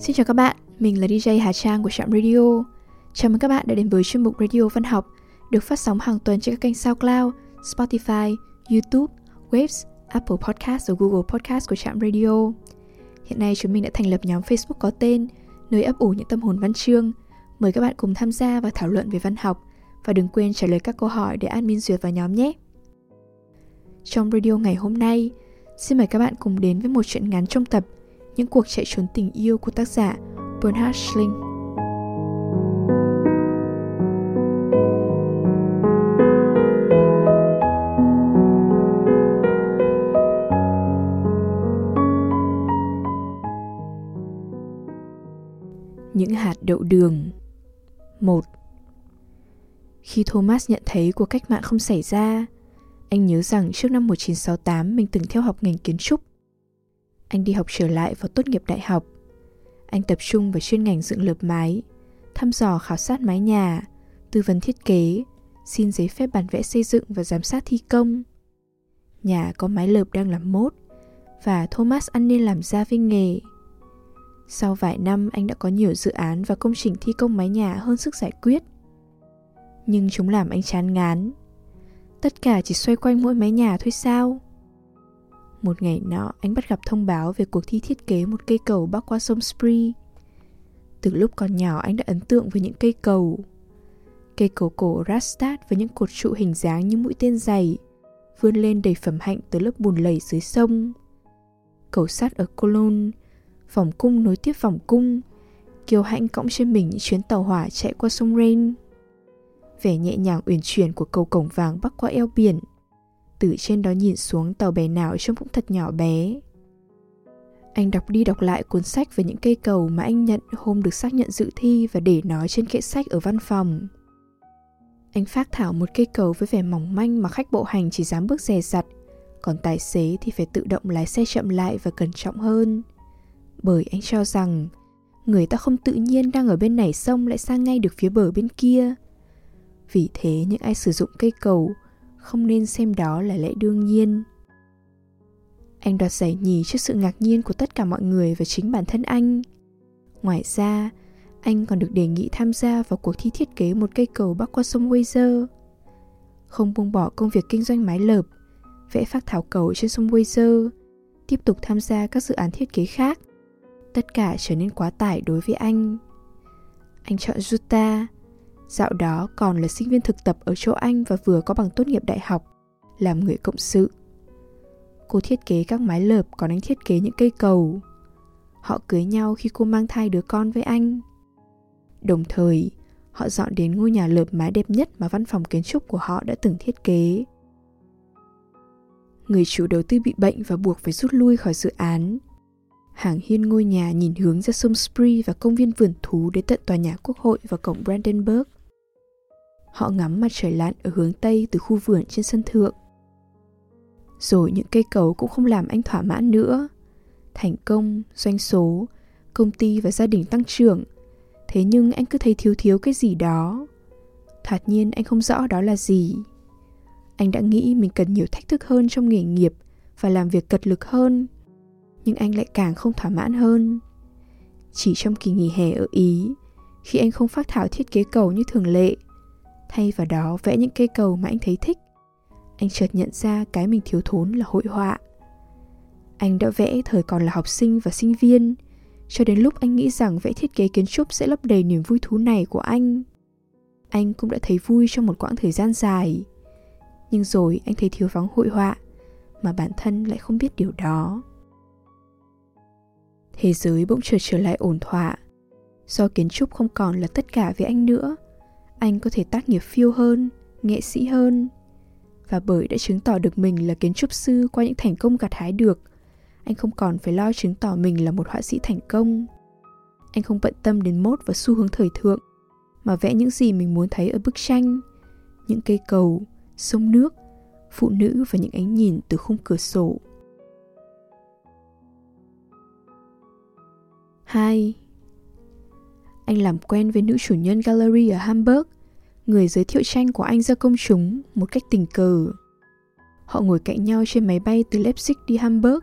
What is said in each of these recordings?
Xin chào các bạn, mình là DJ Hà Trang của Trạm Radio. Chào mừng các bạn đã đến với chuyên mục Radio Văn học được phát sóng hàng tuần trên các kênh SoundCloud, Spotify, YouTube, Waves, Apple Podcast và Google Podcast của Trạm Radio. Hiện nay chúng mình đã thành lập nhóm Facebook có tên nơi ấp ủ những tâm hồn văn chương. Mời các bạn cùng tham gia và thảo luận về văn học và đừng quên trả lời các câu hỏi để admin duyệt vào nhóm nhé. Trong radio ngày hôm nay, xin mời các bạn cùng đến với một chuyện ngắn trong tập những cuộc chạy trốn tình yêu của tác giả Bernhard Schling. Những hạt đậu đường một Khi Thomas nhận thấy cuộc cách mạng không xảy ra, anh nhớ rằng trước năm 1968 mình từng theo học ngành kiến trúc. Anh đi học trở lại và tốt nghiệp đại học. Anh tập trung vào chuyên ngành dựng lợp mái, thăm dò khảo sát mái nhà, tư vấn thiết kế, xin giấy phép bản vẽ xây dựng và giám sát thi công. Nhà có mái lợp đang làm mốt và Thomas ăn nên làm ra với nghề. Sau vài năm anh đã có nhiều dự án và công trình thi công mái nhà hơn sức giải quyết. Nhưng chúng làm anh chán ngán Tất cả chỉ xoay quanh mỗi mái nhà thôi sao? Một ngày nọ, anh bắt gặp thông báo về cuộc thi thiết kế một cây cầu bắc qua sông Spree. Từ lúc còn nhỏ anh đã ấn tượng với những cây cầu. Cây cầu cổ Rastat với những cột trụ hình dáng như mũi tên dày, vươn lên đầy phẩm hạnh từ lớp bùn lầy dưới sông. Cầu sắt ở Cologne, vòng cung nối tiếp vòng cung, kiêu hãnh cõng trên mình những chuyến tàu hỏa chạy qua sông Rhine vẻ nhẹ nhàng uyển chuyển của cầu cổng vàng bắc qua eo biển. Từ trên đó nhìn xuống tàu bè nào trông cũng thật nhỏ bé. Anh đọc đi đọc lại cuốn sách về những cây cầu mà anh nhận hôm được xác nhận dự thi và để nó trên kệ sách ở văn phòng. Anh phát thảo một cây cầu với vẻ mỏng manh mà khách bộ hành chỉ dám bước dè dặt, còn tài xế thì phải tự động lái xe chậm lại và cẩn trọng hơn. Bởi anh cho rằng người ta không tự nhiên đang ở bên này sông lại sang ngay được phía bờ bên kia – vì thế những ai sử dụng cây cầu không nên xem đó là lẽ đương nhiên anh đoạt giải nhì trước sự ngạc nhiên của tất cả mọi người và chính bản thân anh ngoài ra anh còn được đề nghị tham gia vào cuộc thi thiết kế một cây cầu bắc qua sông Weiser. Không buông bỏ công việc kinh doanh mái lợp, vẽ phác thảo cầu trên sông Weiser, tiếp tục tham gia các dự án thiết kế khác. Tất cả trở nên quá tải đối với anh. Anh chọn Utah, Dạo đó còn là sinh viên thực tập ở châu Anh và vừa có bằng tốt nghiệp đại học, làm người cộng sự. Cô thiết kế các mái lợp còn anh thiết kế những cây cầu. Họ cưới nhau khi cô mang thai đứa con với anh. Đồng thời, họ dọn đến ngôi nhà lợp mái đẹp nhất mà văn phòng kiến trúc của họ đã từng thiết kế. Người chủ đầu tư bị bệnh và buộc phải rút lui khỏi dự án. Hàng hiên ngôi nhà nhìn hướng ra sông Spree và công viên vườn thú đến tận tòa nhà quốc hội và cổng Brandenburg. Họ ngắm mặt trời lặn ở hướng Tây từ khu vườn trên sân thượng. Rồi những cây cầu cũng không làm anh thỏa mãn nữa. Thành công, doanh số, công ty và gia đình tăng trưởng. Thế nhưng anh cứ thấy thiếu thiếu cái gì đó. Thoạt nhiên anh không rõ đó là gì. Anh đã nghĩ mình cần nhiều thách thức hơn trong nghề nghiệp và làm việc cật lực hơn. Nhưng anh lại càng không thỏa mãn hơn. Chỉ trong kỳ nghỉ hè ở Ý, khi anh không phát thảo thiết kế cầu như thường lệ, thay vào đó vẽ những cây cầu mà anh thấy thích. Anh chợt nhận ra cái mình thiếu thốn là hội họa. Anh đã vẽ thời còn là học sinh và sinh viên, cho đến lúc anh nghĩ rằng vẽ thiết kế kiến trúc sẽ lấp đầy niềm vui thú này của anh. Anh cũng đã thấy vui trong một quãng thời gian dài. Nhưng rồi anh thấy thiếu vắng hội họa, mà bản thân lại không biết điều đó. Thế giới bỗng chợt trở lại ổn thỏa. Do kiến trúc không còn là tất cả với anh nữa anh có thể tác nghiệp phiêu hơn, nghệ sĩ hơn. Và bởi đã chứng tỏ được mình là kiến trúc sư qua những thành công gặt hái được, anh không còn phải lo chứng tỏ mình là một họa sĩ thành công. Anh không bận tâm đến mốt và xu hướng thời thượng, mà vẽ những gì mình muốn thấy ở bức tranh, những cây cầu, sông nước, phụ nữ và những ánh nhìn từ khung cửa sổ. Hai anh làm quen với nữ chủ nhân gallery ở Hamburg, người giới thiệu tranh của anh ra công chúng một cách tình cờ. Họ ngồi cạnh nhau trên máy bay từ Leipzig đi Hamburg.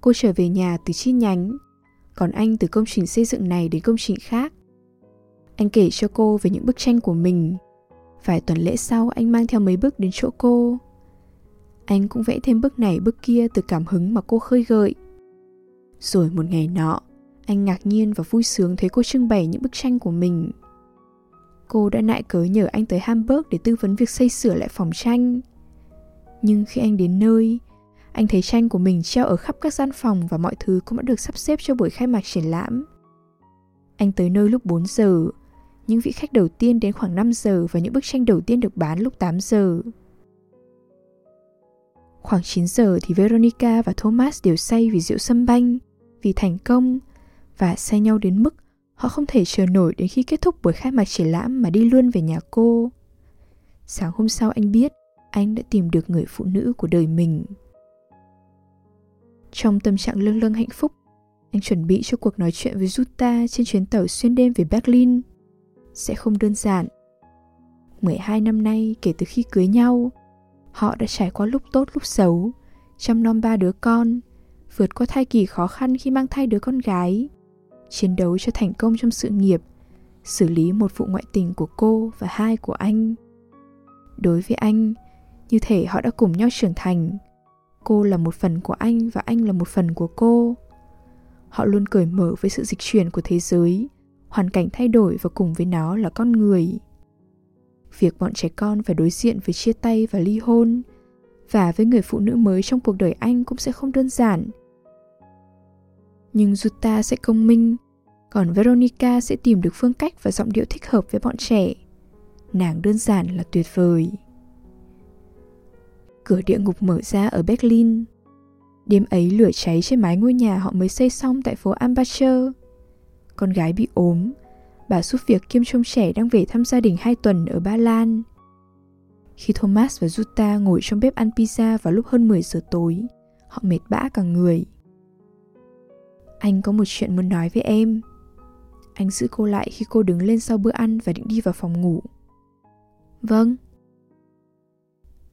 Cô trở về nhà từ chi nhánh. còn anh từ công trình xây dựng này đến công trình khác. Anh kể cho cô về những bức tranh của mình. Vài tuần lễ sau anh mang theo mấy bức đến chỗ cô. Anh cũng vẽ thêm bức này bức kia từ cảm hứng mà cô khơi gợi. Rồi một ngày nọ, anh ngạc nhiên và vui sướng thấy cô trưng bày những bức tranh của mình. Cô đã nại cớ nhờ anh tới Hamburg để tư vấn việc xây sửa lại phòng tranh. Nhưng khi anh đến nơi, anh thấy tranh của mình treo ở khắp các gian phòng và mọi thứ cũng đã được sắp xếp cho buổi khai mạc triển lãm. Anh tới nơi lúc 4 giờ, những vị khách đầu tiên đến khoảng 5 giờ và những bức tranh đầu tiên được bán lúc 8 giờ. Khoảng 9 giờ thì Veronica và Thomas đều say vì rượu sâm banh, vì thành công, và say nhau đến mức họ không thể chờ nổi đến khi kết thúc buổi khai mạc triển lãm mà đi luôn về nhà cô. Sáng hôm sau anh biết anh đã tìm được người phụ nữ của đời mình. Trong tâm trạng lâng lâng hạnh phúc, anh chuẩn bị cho cuộc nói chuyện với Jutta trên chuyến tàu xuyên đêm về Berlin. Sẽ không đơn giản. 12 năm nay kể từ khi cưới nhau, họ đã trải qua lúc tốt lúc xấu, chăm nom ba đứa con, vượt qua thai kỳ khó khăn khi mang thai đứa con gái, chiến đấu cho thành công trong sự nghiệp, xử lý một vụ ngoại tình của cô và hai của anh. Đối với anh, như thể họ đã cùng nhau trưởng thành. Cô là một phần của anh và anh là một phần của cô. Họ luôn cởi mở với sự dịch chuyển của thế giới, hoàn cảnh thay đổi và cùng với nó là con người. Việc bọn trẻ con phải đối diện với chia tay và ly hôn, và với người phụ nữ mới trong cuộc đời anh cũng sẽ không đơn giản nhưng Jutta sẽ công minh, còn Veronica sẽ tìm được phương cách và giọng điệu thích hợp với bọn trẻ. Nàng đơn giản là tuyệt vời. Cửa địa ngục mở ra ở Berlin. Đêm ấy lửa cháy trên mái ngôi nhà họ mới xây xong tại phố Ambacher. Con gái bị ốm, bà giúp việc kiêm trông trẻ đang về thăm gia đình hai tuần ở Ba Lan. Khi Thomas và Jutta ngồi trong bếp ăn pizza vào lúc hơn 10 giờ tối, họ mệt bã cả người. Anh có một chuyện muốn nói với em. Anh giữ cô lại khi cô đứng lên sau bữa ăn và định đi vào phòng ngủ. Vâng.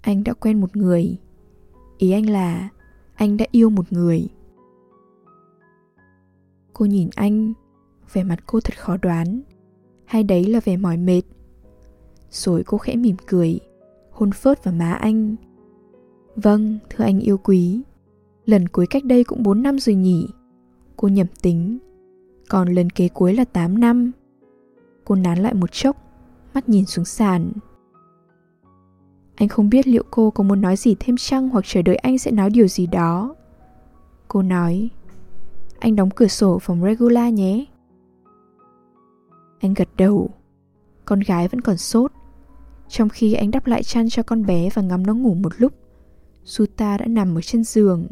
Anh đã quen một người. Ý anh là Anh đã yêu một người. Cô nhìn anh Vẻ mặt cô thật khó đoán. Hay đấy là vẻ mỏi mệt. Rồi cô khẽ mỉm cười Hôn phớt vào má anh. Vâng, thưa anh yêu quý. Lần cuối cách đây cũng 4 năm rồi nhỉ? Cô nhầm tính. Còn lần kế cuối là 8 năm. Cô nán lại một chốc, Mắt nhìn xuống sàn. Anh không biết liệu cô có muốn nói gì thêm chăng Hoặc chờ đợi anh sẽ nói điều gì đó. Cô nói, Anh đóng cửa sổ phòng Regula nhé. Anh gật đầu. Con gái vẫn còn sốt. Trong khi anh đắp lại chăn cho con bé và ngắm nó ngủ một lúc, Suta đã nằm ở trên giường.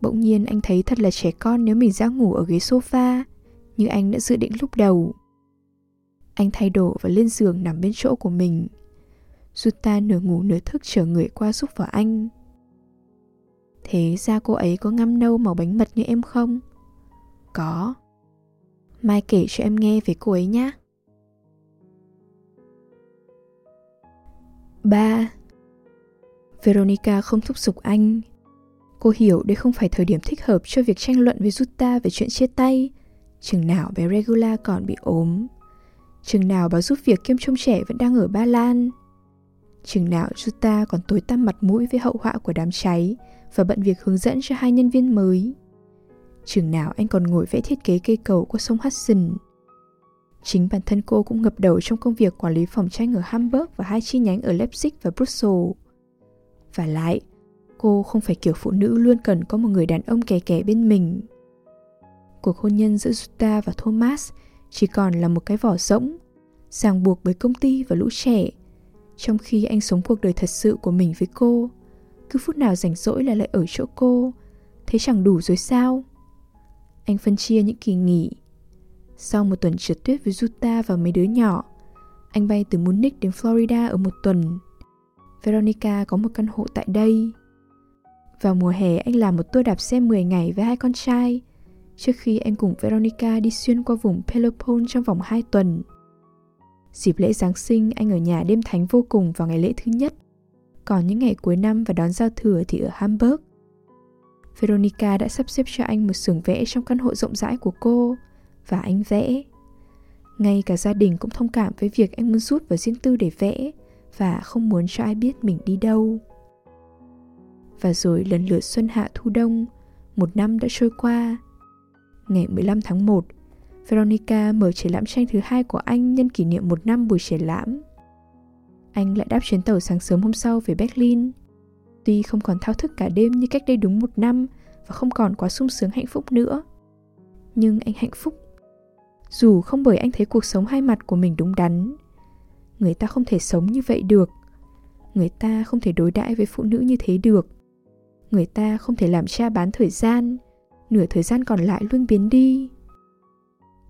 Bỗng nhiên anh thấy thật là trẻ con nếu mình ra ngủ ở ghế sofa, như anh đã dự định lúc đầu. Anh thay đồ và lên giường nằm bên chỗ của mình. Juta nửa ngủ nửa thức chờ người qua giúp vào anh. Thế ra cô ấy có ngăm nâu màu bánh mật như em không? Có. Mai kể cho em nghe về cô ấy nhé. Ba Veronica không thúc giục anh Cô hiểu đây không phải thời điểm thích hợp cho việc tranh luận với Jutta về chuyện chia tay. Chừng nào bé Regula còn bị ốm. Chừng nào bà giúp việc kiêm trông trẻ vẫn đang ở Ba Lan. Chừng nào Jutta còn tối tăm mặt mũi với hậu họa của đám cháy và bận việc hướng dẫn cho hai nhân viên mới. Chừng nào anh còn ngồi vẽ thiết kế cây cầu qua sông Hudson. Chính bản thân cô cũng ngập đầu trong công việc quản lý phòng tranh ở Hamburg và hai chi nhánh ở Leipzig và Brussels. Và lại, Cô không phải kiểu phụ nữ luôn cần có một người đàn ông kẻ kẻ bên mình. Cuộc hôn nhân giữa Jutta và Thomas chỉ còn là một cái vỏ rỗng, ràng buộc bởi công ty và lũ trẻ, trong khi anh sống cuộc đời thật sự của mình với cô. Cứ phút nào rảnh rỗi là lại ở chỗ cô, thế chẳng đủ rồi sao? Anh phân chia những kỳ nghỉ. Sau một tuần trượt tuyết với Jutta và mấy đứa nhỏ, anh bay từ Munich đến Florida ở một tuần. Veronica có một căn hộ tại đây. Vào mùa hè, anh làm một tour đạp xe 10 ngày với hai con trai Trước khi anh cùng Veronica đi xuyên qua vùng Pelopon trong vòng 2 tuần Dịp lễ Giáng sinh, anh ở nhà đêm thánh vô cùng vào ngày lễ thứ nhất Còn những ngày cuối năm và đón giao thừa thì ở Hamburg Veronica đã sắp xếp cho anh một xưởng vẽ trong căn hộ rộng rãi của cô và anh vẽ. Ngay cả gia đình cũng thông cảm với việc anh muốn rút vào riêng tư để vẽ và không muốn cho ai biết mình đi đâu. Và rồi lần lượt xuân hạ thu đông, một năm đã trôi qua. Ngày 15 tháng 1, Veronica mở triển lãm tranh thứ hai của anh nhân kỷ niệm một năm buổi triển lãm. Anh lại đáp chuyến tàu sáng sớm hôm sau về Berlin. Tuy không còn thao thức cả đêm như cách đây đúng một năm và không còn quá sung sướng hạnh phúc nữa. Nhưng anh hạnh phúc. Dù không bởi anh thấy cuộc sống hai mặt của mình đúng đắn. Người ta không thể sống như vậy được. Người ta không thể đối đãi với phụ nữ như thế được. Người ta không thể làm cha bán thời gian. Nửa thời gian còn lại luôn biến đi.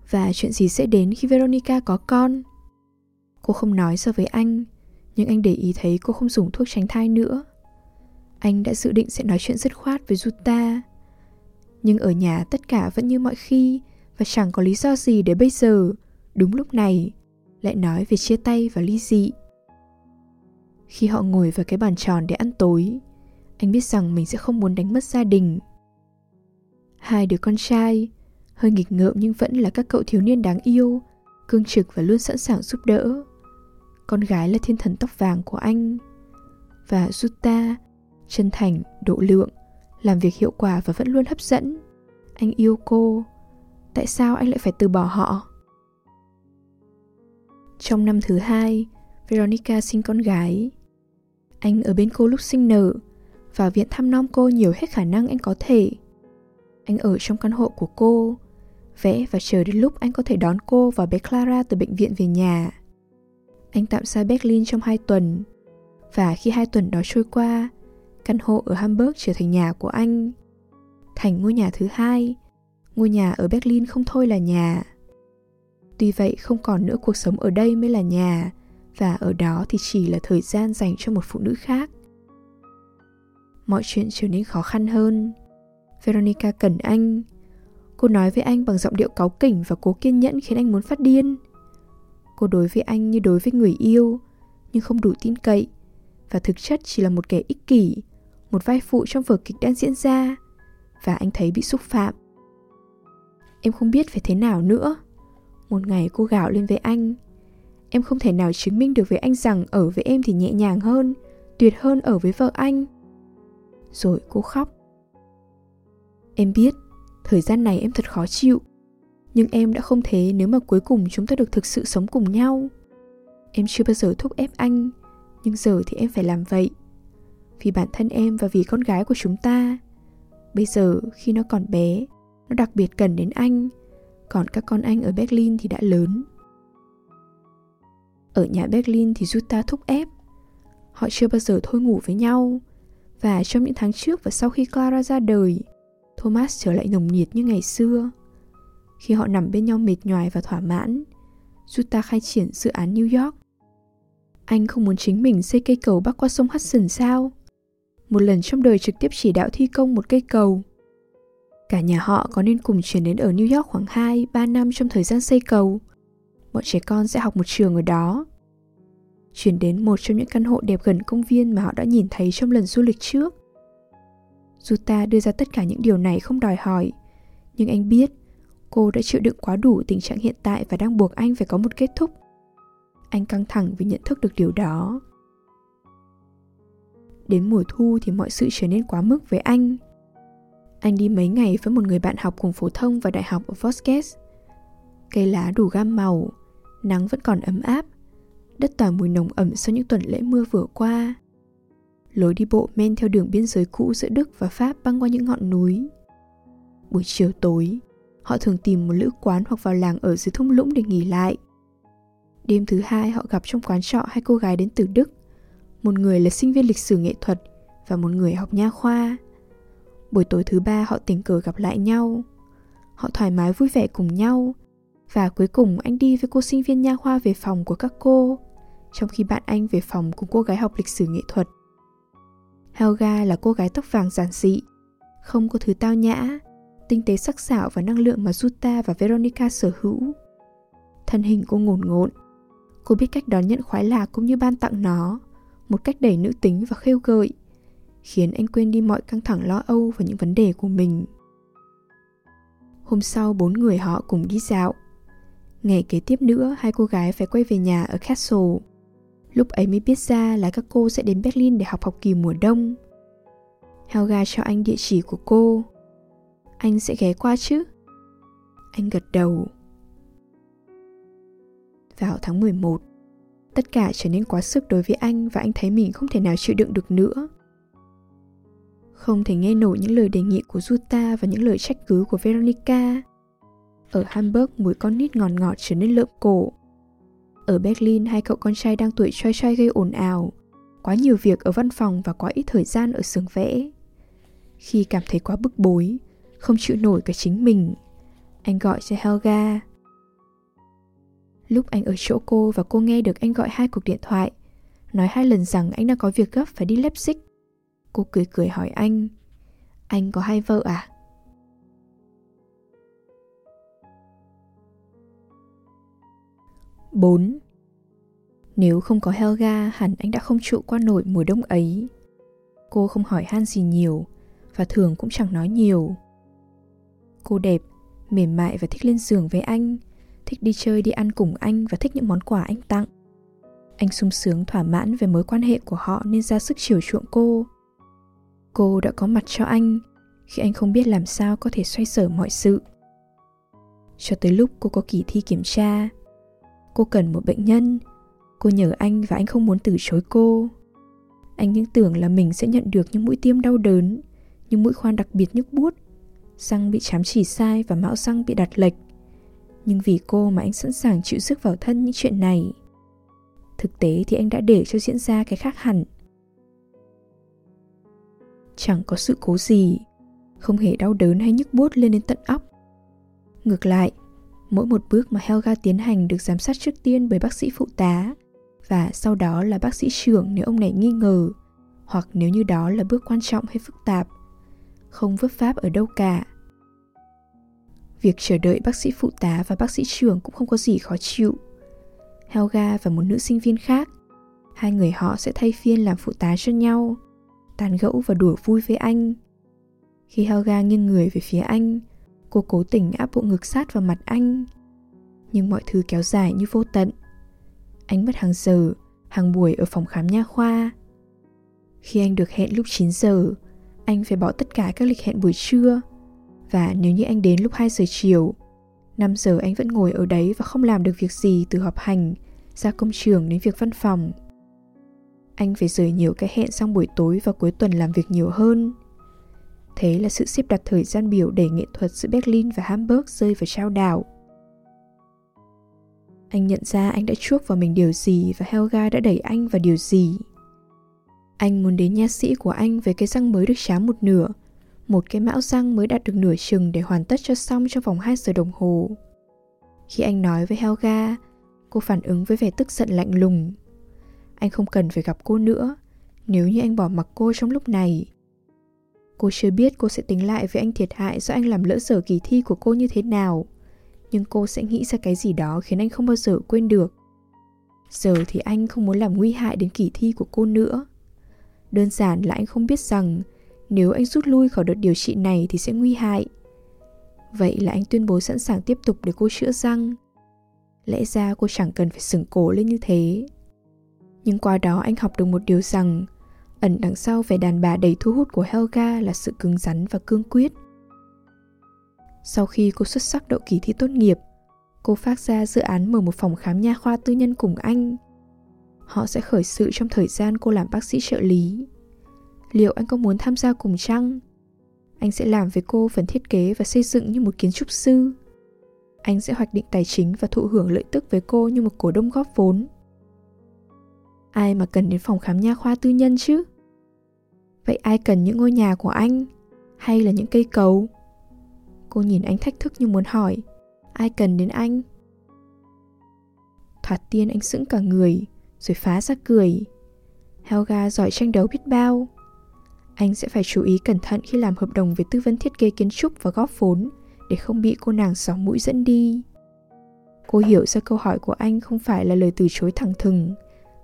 Và chuyện gì sẽ đến khi Veronica có con? Cô không nói so với anh, nhưng anh để ý thấy cô không dùng thuốc tránh thai nữa. Anh đã dự định sẽ nói chuyện dứt khoát với Juta. Nhưng ở nhà tất cả vẫn như mọi khi và chẳng có lý do gì để bây giờ, đúng lúc này, lại nói về chia tay và ly dị. Khi họ ngồi vào cái bàn tròn để ăn tối, anh biết rằng mình sẽ không muốn đánh mất gia đình. Hai đứa con trai, hơi nghịch ngợm nhưng vẫn là các cậu thiếu niên đáng yêu, cương trực và luôn sẵn sàng giúp đỡ. Con gái là thiên thần tóc vàng của anh. Và Jutta, chân thành, độ lượng, làm việc hiệu quả và vẫn luôn hấp dẫn. Anh yêu cô. Tại sao anh lại phải từ bỏ họ? Trong năm thứ hai, Veronica sinh con gái. Anh ở bên cô lúc sinh nở, vào viện thăm nom cô nhiều hết khả năng anh có thể. Anh ở trong căn hộ của cô, vẽ và chờ đến lúc anh có thể đón cô và bé Clara từ bệnh viện về nhà. Anh tạm xa Berlin trong hai tuần, và khi hai tuần đó trôi qua, căn hộ ở Hamburg trở thành nhà của anh. Thành ngôi nhà thứ hai, ngôi nhà ở Berlin không thôi là nhà. Tuy vậy không còn nữa cuộc sống ở đây mới là nhà, và ở đó thì chỉ là thời gian dành cho một phụ nữ khác. Mọi chuyện trở nên khó khăn hơn. Veronica cần anh, Cô nói với anh bằng giọng điệu cáu kỉnh và cố kiên nhẫn khiến anh muốn phát điên. Cô đối với anh như đối với người yêu, nhưng không đủ tin cậy, và thực chất chỉ là một kẻ ích kỷ, một vai phụ trong vở kịch đang diễn ra, và anh thấy bị xúc phạm. Em không biết phải thế nào nữa. Một ngày cô gào lên với anh. Em không thể nào chứng minh được với anh rằng ở với em thì nhẹ nhàng hơn, tuyệt hơn ở với vợ anh. Rồi cô khóc. Em biết, Thời gian này em thật khó chịu. Nhưng em đã không thế nếu mà cuối cùng chúng ta được thực sự sống cùng nhau. Em chưa bao giờ thúc ép anh, Nhưng giờ thì em phải làm vậy. Vì bản thân em và vì con gái của chúng ta. Bây giờ khi nó còn bé, Nó đặc biệt cần đến anh. Còn các con anh ở Berlin thì đã lớn. Ở nhà Berlin thì Jutta thúc ép. Họ chưa bao giờ thôi ngủ với nhau. Và trong những tháng trước và sau khi Clara ra đời Thomas trở lại nồng nhiệt như ngày xưa. Khi họ nằm bên nhau mệt nhoài và thỏa mãn, Jutta khai triển dự án New York. Anh không muốn chính mình xây cây cầu bắc qua sông Hudson sao? Một lần trong đời trực tiếp chỉ đạo thi công một cây cầu. Cả nhà họ có nên cùng chuyển đến ở New York khoảng 2-3 năm trong thời gian xây cầu. Bọn trẻ con sẽ học một trường ở đó. Chuyển đến một trong những căn hộ đẹp gần công viên mà họ đã nhìn thấy trong lần du lịch trước. Juta đưa ra tất cả những điều này không đòi hỏi, nhưng anh biết cô đã chịu đựng quá đủ tình trạng hiện tại và đang buộc anh phải có một kết thúc. Anh căng thẳng vì nhận thức được điều đó. Đến mùa thu thì mọi sự trở nên quá mức với anh. Anh đi mấy ngày với một người bạn học cùng phổ thông và đại học ở Vosges. Cây lá đủ gam màu, nắng vẫn còn ấm áp, đất tỏa mùi nồng ẩm sau những tuần lễ mưa vừa qua lối đi bộ men theo đường biên giới cũ giữa Đức và Pháp băng qua những ngọn núi. Buổi chiều tối, họ thường tìm một lữ quán hoặc vào làng ở dưới thung lũng để nghỉ lại. Đêm thứ hai họ gặp trong quán trọ hai cô gái đến từ Đức, một người là sinh viên lịch sử nghệ thuật và một người học nha khoa. Buổi tối thứ ba họ tình cờ gặp lại nhau. Họ thoải mái vui vẻ cùng nhau và cuối cùng anh đi với cô sinh viên nha khoa về phòng của các cô, trong khi bạn anh về phòng cùng cô gái học lịch sử nghệ thuật. Helga là cô gái tóc vàng giản dị, không có thứ tao nhã, tinh tế sắc sảo và năng lượng mà Jutta và Veronica sở hữu. Thân hình cô ngổn ngộn, cô biết cách đón nhận khoái lạc cũng như ban tặng nó, một cách đầy nữ tính và khêu gợi, khiến anh quên đi mọi căng thẳng lo âu và những vấn đề của mình. Hôm sau bốn người họ cùng đi dạo. Ngày kế tiếp nữa, hai cô gái phải quay về nhà ở Castle. Lúc ấy mới biết ra là các cô sẽ đến Berlin để học học kỳ mùa đông. Helga cho anh địa chỉ của cô. Anh sẽ ghé qua chứ? Anh gật đầu. Vào tháng 11, tất cả trở nên quá sức đối với anh và anh thấy mình không thể nào chịu đựng được nữa. Không thể nghe nổi những lời đề nghị của Jutta và những lời trách cứ của Veronica. Ở Hamburg, mùi con nít ngọt ngọt trở nên lợm cổ. Ở Berlin, hai cậu con trai đang tuổi trai trai gây ồn ào. Quá nhiều việc ở văn phòng và quá ít thời gian ở xưởng vẽ. Khi cảm thấy quá bức bối, không chịu nổi cả chính mình, anh gọi cho Helga. Lúc anh ở chỗ cô và cô nghe được anh gọi hai cuộc điện thoại, nói hai lần rằng anh đang có việc gấp phải đi Leipzig. Cô cười cười hỏi anh, anh có hai vợ à? Bốn Nếu không có Helga, hẳn anh đã không trụ qua nổi mùa đông ấy. Cô không hỏi han gì nhiều, và thường cũng chẳng nói nhiều. Cô đẹp, mềm mại và thích lên giường với anh, thích đi chơi đi ăn cùng anh và thích những món quà anh tặng. Anh sung sướng thỏa mãn về mối quan hệ của họ nên ra sức chiều chuộng cô. Cô đã có mặt cho anh khi anh không biết làm sao có thể xoay sở mọi sự. Cho tới lúc cô có kỳ thi kiểm tra, cô cần một bệnh nhân, cô nhờ anh và anh không muốn từ chối cô. Anh những tưởng là mình sẽ nhận được những mũi tiêm đau đớn, những mũi khoan đặc biệt nhức buốt, răng bị chám chỉ sai và mão răng bị đặt lệch. Nhưng vì cô mà anh sẵn sàng chịu sức vào thân những chuyện này. Thực tế thì anh đã để cho diễn ra cái khác hẳn. Chẳng có sự cố gì không hề đau đớn hay nhức buốt lên đến tận óc. Ngược lại mỗi một bước mà helga tiến hành được giám sát trước tiên bởi bác sĩ phụ tá và sau đó là bác sĩ trưởng nếu ông này nghi ngờ hoặc nếu như đó là bước quan trọng hay phức tạp không vấp pháp ở đâu cả Việc chờ đợi bác sĩ phụ tá và bác sĩ trưởng cũng không có gì khó chịu. Helga và một nữ sinh viên khác, hai người họ sẽ thay phiên làm phụ tá cho nhau, tàn gẫu và đùa vui với anh. Khi Helga nghiêng người về phía anh, cô cố tình áp bộ ngực sát vào mặt anh. Nhưng mọi thứ kéo dài như vô tận. Anh mất hàng giờ, hàng buổi ở phòng khám nha khoa. Khi anh được hẹn lúc 9 giờ, anh phải bỏ tất cả các lịch hẹn buổi trưa và nếu như anh đến lúc 2 giờ chiều, 5 giờ anh vẫn ngồi ở đấy và không làm được việc gì từ họp hành, ra công trường đến việc văn phòng. Anh phải rời nhiều cái hẹn sang buổi tối và cuối tuần làm việc nhiều hơn. Thế là sự xếp đặt thời gian biểu để nghệ thuật giữa Berlin và Hamburg rơi vào trao đảo. Anh nhận ra anh đã chuốc vào mình điều gì và Helga đã đẩy anh vào điều gì. Anh muốn đến nha sĩ của anh với cái răng mới được chám một nửa – một cái mão răng mới đạt được nửa chừng để hoàn tất cho xong trong vòng 2 giờ đồng hồ. Khi anh nói với Helga, cô phản ứng với vẻ tức giận lạnh lùng. Anh không cần phải gặp cô nữa, nếu như anh bỏ mặc cô trong lúc này. Cô chưa biết cô sẽ tính lại với anh thiệt hại do anh làm lỡ dở kỳ thi của cô như thế nào. Nhưng cô sẽ nghĩ ra cái gì đó khiến anh không bao giờ quên được. Giờ thì anh không muốn làm nguy hại đến kỳ thi của cô nữa. Đơn giản là anh không biết rằng nếu anh rút lui khỏi đợt điều trị này thì sẽ nguy hại. Vậy là anh tuyên bố sẵn sàng tiếp tục để cô chữa răng. Lẽ ra cô chẳng cần phải sừng cổ lên như thế. Nhưng qua đó anh học được một điều rằng ẩn đằng sau vẻ đàn bà đầy thu hút của Helga là sự cứng rắn và cương quyết. Sau khi cô xuất sắc đậu kỳ thi tốt nghiệp, cô phát ra dự án mở một phòng khám nha khoa tư nhân cùng anh. Họ sẽ khởi sự trong thời gian cô làm bác sĩ trợ lý liệu anh có muốn tham gia cùng chăng? Anh sẽ làm với cô phần thiết kế và xây dựng như một kiến trúc sư. Anh sẽ hoạch định tài chính và thụ hưởng lợi tức với cô như một cổ đông góp vốn. Ai mà cần đến phòng khám nha khoa tư nhân chứ? Vậy ai cần những ngôi nhà của anh? Hay là những cây cầu? Cô nhìn anh thách thức như muốn hỏi, ai cần đến anh? Thoạt tiên anh sững cả người, rồi phá ra cười. Helga giỏi tranh đấu biết bao, anh sẽ phải chú ý cẩn thận khi làm hợp đồng với tư vấn thiết kế kiến trúc và góp vốn để không bị cô nàng sóng mũi dẫn đi. Cô hiểu ra câu hỏi của anh không phải là lời từ chối thẳng thừng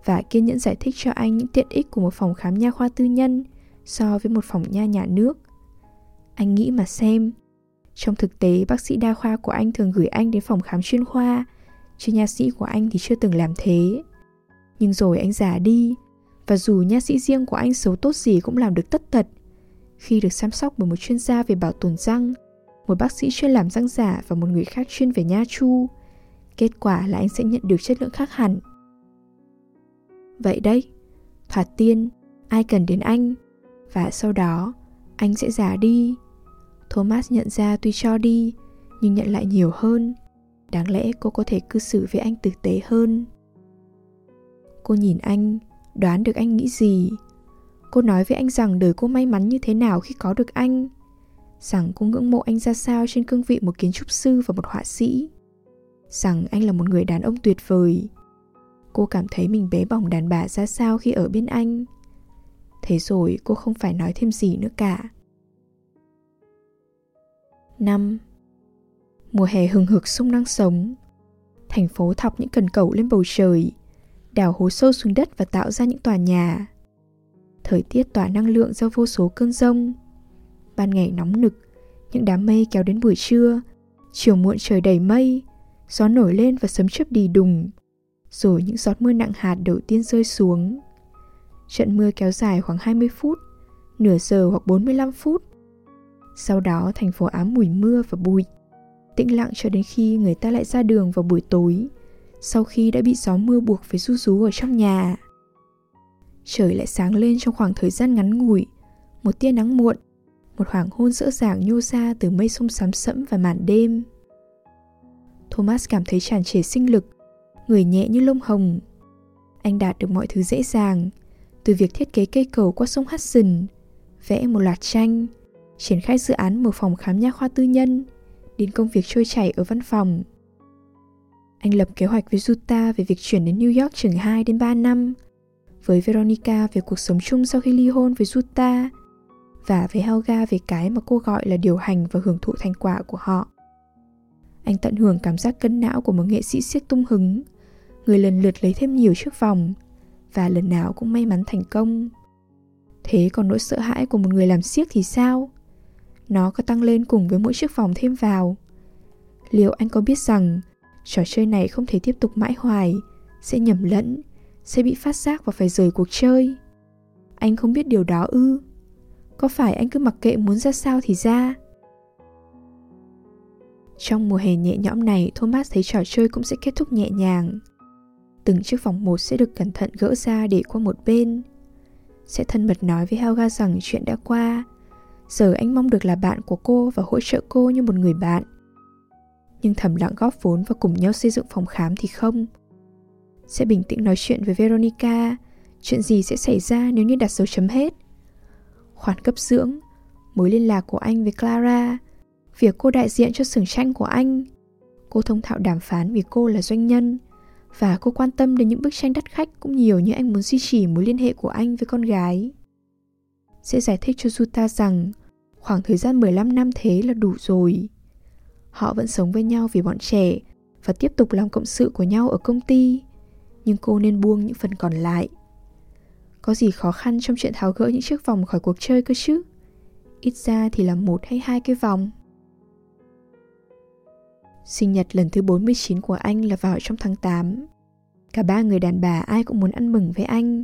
và kiên nhẫn giải thích cho anh những tiện ích của một phòng khám nha khoa tư nhân so với một phòng nha nhà nước. Anh nghĩ mà xem, trong thực tế bác sĩ đa khoa của anh thường gửi anh đến phòng khám chuyên khoa, chứ nha sĩ của anh thì chưa từng làm thế. Nhưng rồi anh già đi, và dù nha sĩ riêng của anh xấu tốt gì cũng làm được tất tật. Khi được chăm sóc bởi một chuyên gia về bảo tồn răng, một bác sĩ chuyên làm răng giả và một người khác chuyên về nha chu, kết quả là anh sẽ nhận được chất lượng khác hẳn. Vậy đấy, thoạt tiên, ai cần đến anh, và sau đó anh sẽ già đi. Thomas nhận ra tuy cho đi, nhưng nhận lại nhiều hơn. Đáng lẽ cô có thể cư xử với anh tử tế hơn. Cô nhìn anh, đoán được anh nghĩ gì. Cô nói với anh rằng đời cô may mắn như thế nào khi có được anh. Rằng cô ngưỡng mộ anh ra sao trên cương vị một kiến trúc sư và một họa sĩ. Rằng anh là một người đàn ông tuyệt vời. Cô cảm thấy mình bé bỏng đàn bà ra sao khi ở bên anh. Thế rồi cô không phải nói thêm gì nữa cả. 5. Mùa hè hừng hực sông năng sống. Thành phố thọc những cần cầu lên bầu trời đào hố sâu xuống đất và tạo ra những tòa nhà. Thời tiết tỏa năng lượng do vô số cơn rông. Ban ngày nóng nực, những đám mây kéo đến buổi trưa, chiều muộn trời đầy mây, gió nổi lên và sấm chớp đi đùng, rồi những giọt mưa nặng hạt đầu tiên rơi xuống. Trận mưa kéo dài khoảng 20 phút, nửa giờ hoặc 45 phút. Sau đó thành phố ám mùi mưa và bụi, tĩnh lặng cho đến khi người ta lại ra đường vào buổi tối sau khi đã bị gió mưa buộc phải ru rú ở trong nhà. Trời lại sáng lên trong khoảng thời gian ngắn ngủi, một tia nắng muộn, một hoàng hôn rỡ ràng nhô ra từ mây sông xám sẫm và màn đêm. Thomas cảm thấy tràn trề sinh lực, người nhẹ như lông hồng. Anh đạt được mọi thứ dễ dàng, từ việc thiết kế cây cầu qua sông Hudson, vẽ một loạt tranh, triển khai dự án mở phòng khám nha khoa tư nhân, đến công việc trôi chảy ở văn phòng. Anh lập kế hoạch với Juta về việc chuyển đến New York chừng 2 đến 3 năm, với Veronica về cuộc sống chung sau khi ly hôn với Juta, và với Helga về cái mà cô gọi là điều hành và hưởng thụ thành quả của họ. Anh tận hưởng cảm giác cân não của một nghệ sĩ siết tung hứng, người lần lượt lấy thêm nhiều chiếc vòng, và lần nào cũng may mắn thành công. Thế còn nỗi sợ hãi của một người làm siếc thì sao? Nó có tăng lên cùng với mỗi chiếc vòng thêm vào. Liệu anh có biết rằng Trò chơi này không thể tiếp tục mãi hoài, sẽ nhầm lẫn, sẽ bị phát giác và phải rời cuộc chơi. Anh không biết điều đó ư? Có phải anh cứ mặc kệ muốn ra sao thì ra? Trong mùa hè nhẹ nhõm này, Thomas thấy trò chơi cũng sẽ kết thúc nhẹ nhàng. Từng chiếc vòng một sẽ được cẩn thận gỡ ra để qua một bên. Sẽ thân mật nói với Helga rằng chuyện đã qua. Giờ anh mong được là bạn của cô và hỗ trợ cô như một người bạn nhưng thầm lặng góp vốn và cùng nhau xây dựng phòng khám thì không. Sẽ bình tĩnh nói chuyện với Veronica, chuyện gì sẽ xảy ra nếu như đặt dấu chấm hết. Khoản cấp dưỡng, mối liên lạc của anh với Clara, việc cô đại diện cho xưởng tranh của anh. Cô thông thạo đàm phán vì cô là doanh nhân, và cô quan tâm đến những bức tranh đắt khách cũng nhiều như anh muốn duy trì mối liên hệ của anh với con gái. Sẽ giải thích cho Juta rằng khoảng thời gian 15 năm thế là đủ rồi. Họ vẫn sống với nhau vì bọn trẻ và tiếp tục làm cộng sự của nhau ở công ty. Nhưng cô nên buông những phần còn lại. Có gì khó khăn trong chuyện tháo gỡ những chiếc vòng khỏi cuộc chơi cơ chứ? Ít ra thì là một hay hai cái vòng. Sinh nhật lần thứ 49 của anh là vào trong tháng 8. Cả ba người đàn bà ai cũng muốn ăn mừng với anh.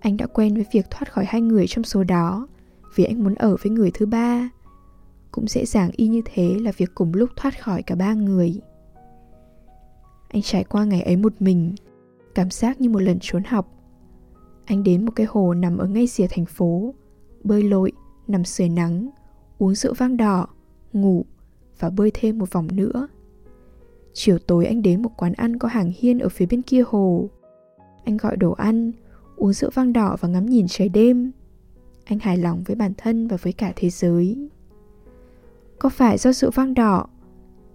Anh đã quen với việc thoát khỏi hai người trong số đó, vì anh muốn ở với người thứ ba cũng dễ dàng y như thế là việc cùng lúc thoát khỏi cả ba người anh trải qua ngày ấy một mình, cảm giác như một lần trốn học anh đến một cái hồ nằm ở ngay rìa thành phố, bơi lội, nằm sưởi nắng, uống rượu vang đỏ, ngủ và bơi thêm một vòng nữa. Chiều tối anh đến một quán ăn có hàng hiên ở phía bên kia hồ. Anh gọi đồ ăn, uống rượu vang đỏ và ngắm nhìn trời đêm. Anh hài lòng với bản thân và với cả thế giới. Có phải do rượu vang đỏ,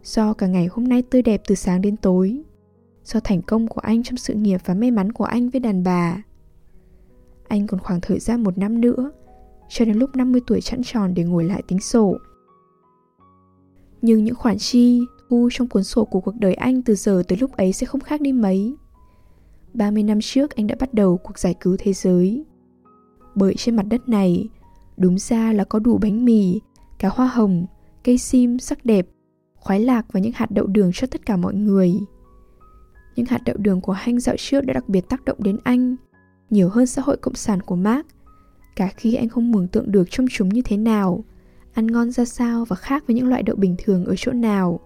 Do cả ngày hôm nay tươi đẹp từ sáng đến tối, Do thành công của anh trong sự nghiệp và may mắn của anh với đàn bà? Anh còn khoảng thời gian một năm nữa, Cho đến lúc 50 tuổi chẵn tròn để ngồi lại tính sổ. Nhưng những khoản chi thu trong cuốn sổ của cuộc đời anh từ giờ tới lúc ấy sẽ không khác đi mấy. 30 năm trước anh đã bắt đầu cuộc giải cứu thế giới. Bởi trên mặt đất này đúng ra là có đủ bánh mì, cá hoa hồng, cây sim sắc đẹp, khoái lạc và những hạt đậu đường cho tất cả mọi người. Những hạt đậu đường của Hanh dạo trước đã đặc biệt tác động đến anh, nhiều hơn xã hội cộng sản của Mark, cả khi anh không mường tượng được trong chúng như thế nào, ăn ngon ra sao và khác với những loại đậu bình thường ở chỗ nào.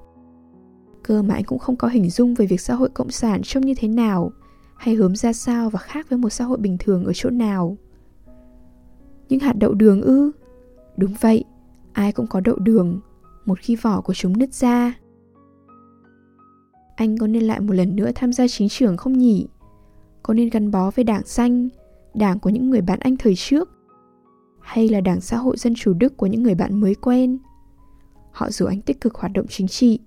Cơ mà anh cũng không có hình dung về việc xã hội cộng sản trông như thế nào, hay hướng ra sao và khác với một xã hội bình thường ở chỗ nào. Những hạt đậu đường ư? Đúng vậy, ai cũng có đậu đường, một khi vỏ của chúng nứt ra. Anh có nên lại một lần nữa tham gia chính trường không nhỉ? Có nên gắn bó với đảng xanh, đảng của những người bạn anh thời trước? Hay là đảng xã hội dân chủ Đức của những người bạn mới quen? Họ dù anh tích cực hoạt động chính trị.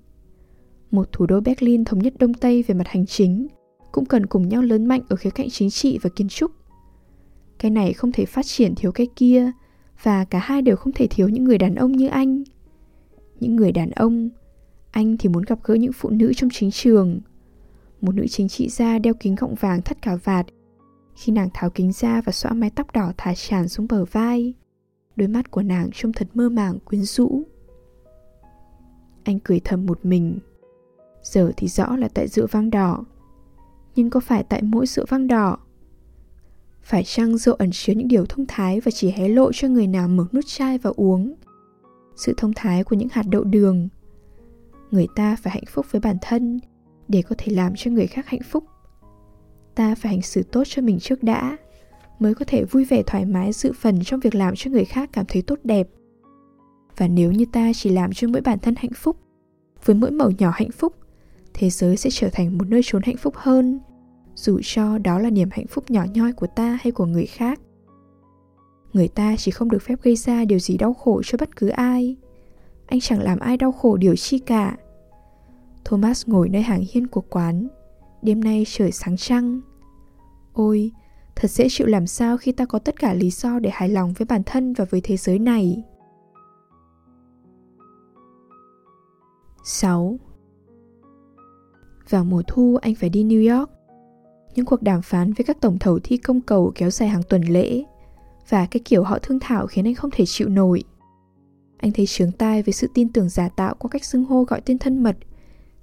Một thủ đô Berlin thống nhất Đông Tây về mặt hành chính cũng cần cùng nhau lớn mạnh ở khía cạnh chính trị và kiến trúc. Cái này không thể phát triển thiếu cái kia và cả hai đều không thể thiếu những người đàn ông như anh. Những người đàn ông, anh thì muốn gặp gỡ những phụ nữ trong chính trường. Một nữ chính trị gia đeo kính gọng vàng thắt cả vạt. Khi nàng tháo kính ra và xõa mái tóc đỏ thả tràn xuống bờ vai, đôi mắt của nàng trông thật mơ màng quyến rũ. Anh cười thầm một mình. Giờ thì rõ là tại rượu vang đỏ. Nhưng có phải tại mỗi rượu vang đỏ phải chăng rượu ẩn chứa những điều thông thái và chỉ hé lộ cho người nào mở nút chai và uống? Sự thông thái của những hạt đậu đường. Người ta phải hạnh phúc với bản thân để có thể làm cho người khác hạnh phúc. Ta phải hành xử tốt cho mình trước đã mới có thể vui vẻ thoải mái dự phần trong việc làm cho người khác cảm thấy tốt đẹp. Và nếu như ta chỉ làm cho mỗi bản thân hạnh phúc, với mỗi mẩu nhỏ hạnh phúc, thế giới sẽ trở thành một nơi trốn hạnh phúc hơn dù cho đó là niềm hạnh phúc nhỏ nhoi của ta hay của người khác. Người ta chỉ không được phép gây ra điều gì đau khổ cho bất cứ ai. Anh chẳng làm ai đau khổ điều chi cả. Thomas ngồi nơi hàng hiên của quán đêm nay trời sáng trăng ôi thật dễ chịu làm sao khi ta có tất cả lý do để hài lòng với bản thân và với thế giới này 6. Vào mùa thu anh phải đi New York những cuộc đàm phán với các tổng thầu thi công cầu kéo dài hàng tuần lễ và cái kiểu họ thương thảo khiến anh không thể chịu nổi. Anh thấy chướng tai với sự tin tưởng giả tạo qua cách xưng hô gọi tên thân mật,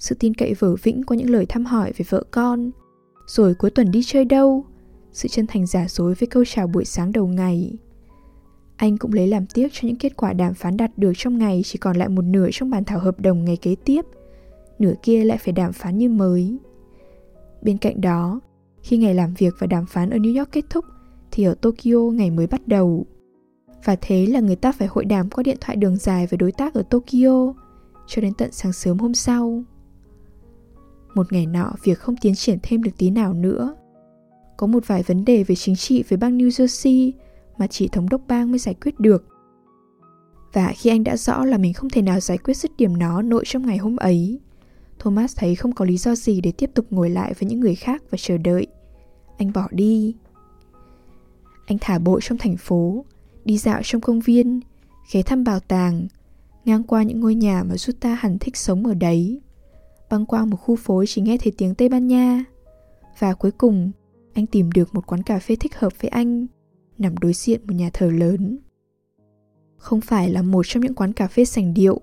sự tin cậy vở vĩnh qua những lời thăm hỏi về vợ con, rồi cuối tuần đi chơi đâu, sự chân thành giả dối với câu chào buổi sáng đầu ngày. Anh cũng lấy làm tiếc cho những kết quả đàm phán đạt được trong ngày chỉ còn lại một nửa trong bàn thảo hợp đồng ngày kế tiếp, nửa kia lại phải đàm phán như mới. Bên cạnh đó, khi ngày làm việc và đàm phán ở New York kết thúc thì ở Tokyo ngày mới bắt đầu. Và thế là người ta phải hội đàm qua điện thoại đường dài với đối tác ở Tokyo cho đến tận sáng sớm hôm sau. Một ngày nọ việc không tiến triển thêm được tí nào nữa. Có một vài vấn đề về chính trị với bang New Jersey mà chỉ thống đốc bang mới giải quyết được. Và khi anh đã rõ là mình không thể nào giải quyết dứt điểm nó nội trong ngày hôm ấy, Thomas thấy không có lý do gì để tiếp tục ngồi lại với những người khác và chờ đợi. Anh bỏ đi. Anh thả bộ trong thành phố, đi dạo trong công viên, ghé thăm bảo tàng, ngang qua những ngôi nhà mà Jutta hẳn thích sống ở đấy. Băng qua một khu phố chỉ nghe thấy tiếng Tây Ban Nha. Và cuối cùng, anh tìm được một quán cà phê thích hợp với anh, nằm đối diện một nhà thờ lớn. Không phải là một trong những quán cà phê sành điệu,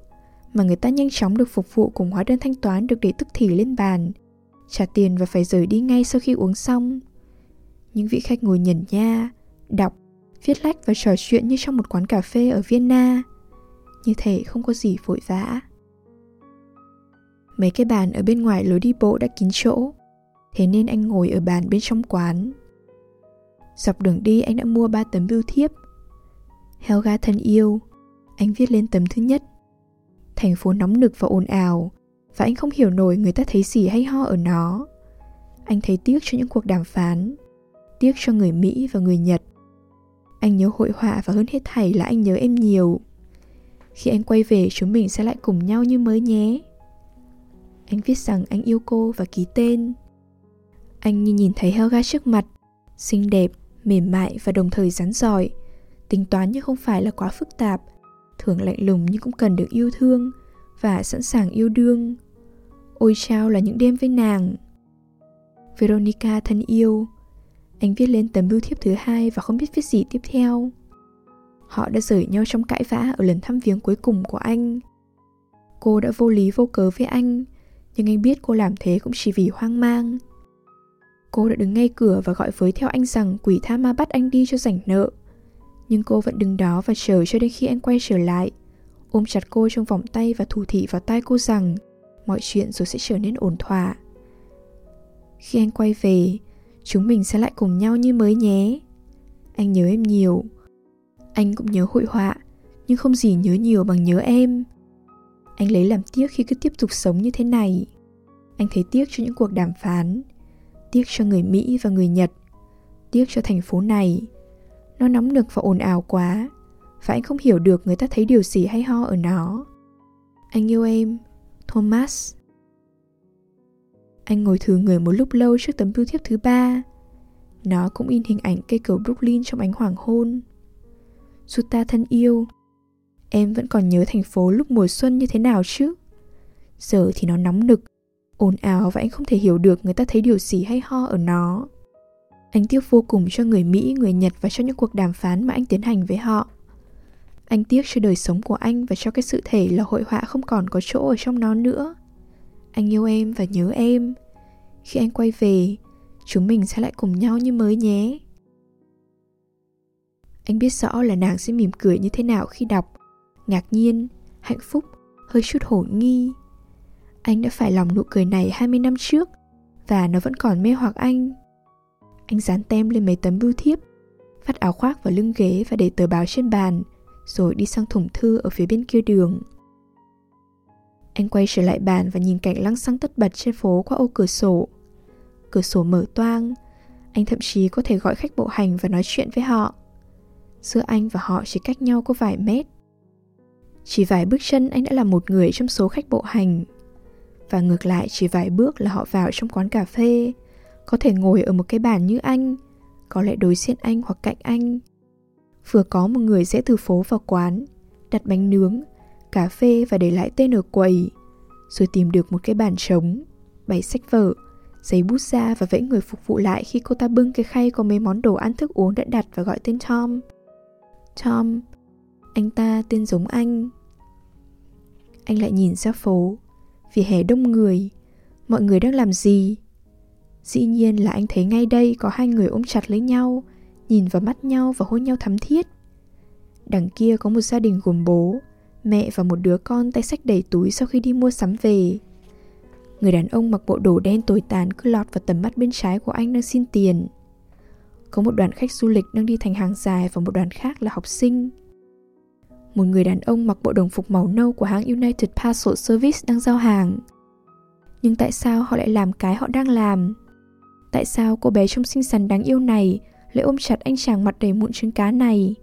mà người ta nhanh chóng được phục vụ cùng hóa đơn thanh toán được để tức thì lên bàn, trả tiền và phải rời đi ngay sau khi uống xong. Những vị khách ngồi nhẩn nha, đọc, viết lách và trò chuyện như trong một quán cà phê ở Vienna. Như thể không có gì vội vã. Mấy cái bàn ở bên ngoài lối đi bộ đã kín chỗ, thế nên anh ngồi ở bàn bên trong quán. Dọc đường đi anh đã mua ba tấm bưu thiếp. Helga thân yêu, anh viết lên tấm thứ nhất. Thành phố nóng nực và ồn ào và anh không hiểu nổi người ta thấy gì hay ho ở nó. Anh thấy tiếc cho những cuộc đàm phán tiếc cho người mỹ và người nhật. Anh nhớ hội họa và hơn hết thảy là anh nhớ em nhiều. Khi anh quay về chúng mình sẽ lại cùng nhau như mới nhé anh viết rằng anh yêu cô và ký tên anh như nhìn thấy helga trước mặt xinh đẹp mềm mại và đồng thời rắn giỏi tính toán nhưng không phải là quá phức tạp thường lạnh lùng nhưng cũng cần được yêu thương và sẵn sàng yêu đương. Ôi chao là những đêm với nàng. Veronica thân yêu, Anh viết lên tấm bưu thiếp thứ hai và không biết viết gì tiếp theo. Họ đã rời nhau trong cãi vã ở lần thăm viếng cuối cùng của anh. Cô đã vô lý vô cớ với anh, nhưng anh biết cô làm thế cũng chỉ vì hoang mang. Cô đã đứng ngay cửa và gọi với theo anh rằng quỷ tha ma bắt anh đi cho rảnh nợ. Nhưng cô vẫn đứng đó và chờ cho đến khi anh quay trở lại, ôm chặt cô trong vòng tay và thủ thị vào tai cô rằng mọi chuyện rồi sẽ trở nên ổn thỏa. Khi anh quay về, chúng mình sẽ lại cùng nhau như mới nhé. Anh nhớ em nhiều. Anh cũng nhớ hội họa, nhưng không gì nhớ nhiều bằng nhớ em. Anh lấy làm tiếc khi cứ tiếp tục sống như thế này. Anh thấy tiếc cho những cuộc đàm phán, tiếc cho người Mỹ và người Nhật, tiếc cho thành phố này. Nó nóng nực và ồn ào quá, và anh không hiểu được người ta thấy điều gì hay ho ở nó. Anh yêu em, Thomas. Anh ngồi thử người một lúc lâu trước tấm bưu thiếp thứ ba. Nó cũng in hình ảnh cây cầu Brooklyn trong ánh hoàng hôn. Suta thân yêu, em vẫn còn nhớ thành phố lúc mùa xuân như thế nào chứ? Giờ thì nó nóng nực, ồn ào và anh không thể hiểu được người ta thấy điều gì hay ho ở nó. Anh tiếc vô cùng cho người Mỹ, người Nhật và cho những cuộc đàm phán mà anh tiến hành với họ. Anh tiếc cho đời sống của anh và cho cái sự thể là hội họa không còn có chỗ ở trong nó nữa. Anh yêu em và nhớ em. Khi anh quay về, chúng mình sẽ lại cùng nhau như mới nhé. Anh biết rõ là nàng sẽ mỉm cười như thế nào khi đọc. Ngạc nhiên, hạnh phúc, hơi chút hổ nghi. Anh đã phải lòng nụ cười này 20 năm trước và nó vẫn còn mê hoặc anh. Anh dán tem lên mấy tấm bưu thiếp, vắt áo khoác vào lưng ghế và để tờ báo trên bàn, rồi đi sang thùng thư ở phía bên kia đường. Anh quay trở lại bàn và nhìn cảnh lăng xăng tất bật trên phố qua ô cửa sổ. Cửa sổ mở toang, anh thậm chí có thể gọi khách bộ hành và nói chuyện với họ. Giữa anh và họ chỉ cách nhau có vài mét. Chỉ vài bước chân anh đã là một người trong số khách bộ hành. Và ngược lại chỉ vài bước là họ vào trong quán cà phê, có thể ngồi ở một cái bàn như anh, có lẽ đối diện anh hoặc cạnh anh. Vừa có một người rẽ từ phố vào quán, đặt bánh nướng, cà phê và để lại tên ở quầy, rồi tìm được một cái bàn trống, bày sách vở, giấy bút ra và vẫy người phục vụ lại khi cô ta bưng cái khay có mấy món đồ ăn thức uống đã đặt và gọi tên Tom. Tom, anh ta tên giống anh. Anh lại nhìn ra phố, vì hè đông người, mọi người đang làm gì? Dĩ nhiên là anh thấy ngay đây có hai người ôm chặt lấy nhau, nhìn vào mắt nhau và hôn nhau thắm thiết. Đằng kia có một gia đình gồm bố, mẹ và một đứa con tay sách đầy túi sau khi đi mua sắm về. Người đàn ông mặc bộ đồ đen tồi tàn cứ lọt vào tầm mắt bên trái của anh đang xin tiền. Có một đoàn khách du lịch đang đi thành hàng dài và một đoàn khác là học sinh. Một người đàn ông mặc bộ đồng phục màu nâu của hãng United Parcel Service đang giao hàng. Nhưng tại sao họ lại làm cái họ đang làm? Tại sao cô bé trông xinh xắn đáng yêu này lại ôm chặt anh chàng mặt đầy mụn trứng cá này?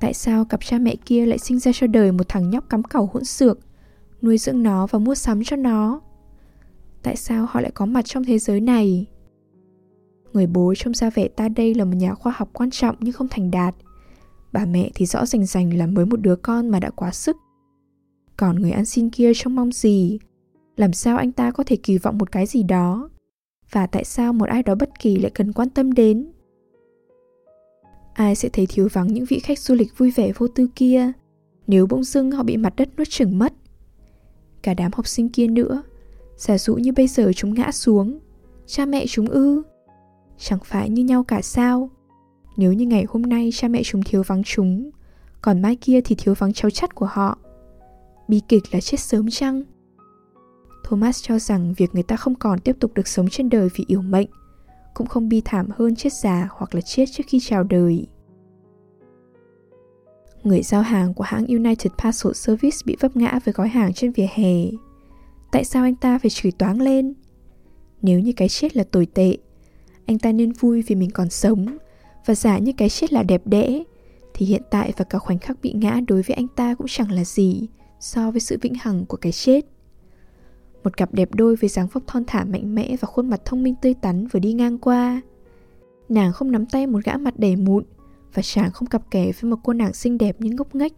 Tại sao cặp cha mẹ kia lại sinh ra cho đời một thằng nhóc cắm cẩu hỗn xược, nuôi dưỡng nó và mua sắm cho nó? Tại sao họ lại có mặt trong thế giới này? Người bố trông ra vẻ ta đây là một nhà khoa học quan trọng nhưng không thành đạt. Bà mẹ thì rõ rành rành là mới một đứa con mà đã quá sức. Còn người ăn xin kia trông mong gì? Làm sao anh ta có thể kỳ vọng một cái gì đó? Và tại sao một ai đó bất kỳ lại cần quan tâm đến? ai sẽ thấy thiếu vắng những vị khách du lịch vui vẻ vô tư kia nếu bỗng dưng họ bị mặt đất nuốt chửng mất. Cả đám học sinh kia nữa, giả dụ như bây giờ chúng ngã xuống, cha mẹ chúng ư? Chẳng phải như nhau cả sao? Nếu như ngày hôm nay cha mẹ chúng thiếu vắng chúng, còn mai kia thì thiếu vắng cháu chắt của họ. Bi kịch là chết sớm chăng? Thomas cho rằng việc người ta không còn tiếp tục được sống trên đời vì yếu mệnh cũng không bi thảm hơn chết già hoặc là chết trước khi chào đời. Người giao hàng của hãng United Parcel Service bị vấp ngã với gói hàng trên vỉa hè. Tại sao anh ta phải chửi toáng lên? Nếu như cái chết là tồi tệ, anh ta nên vui vì mình còn sống và giả như cái chết là đẹp đẽ, thì hiện tại và cả khoảnh khắc bị ngã đối với anh ta cũng chẳng là gì so với sự vĩnh hằng của cái chết. Một cặp đẹp đôi với dáng vóc thon thả mạnh mẽ và khuôn mặt thông minh tươi tắn vừa đi ngang qua. Nàng không nắm tay một gã mặt đầy mụn và chàng không cặp kè với một cô nàng xinh đẹp nhưng ngốc nghếch.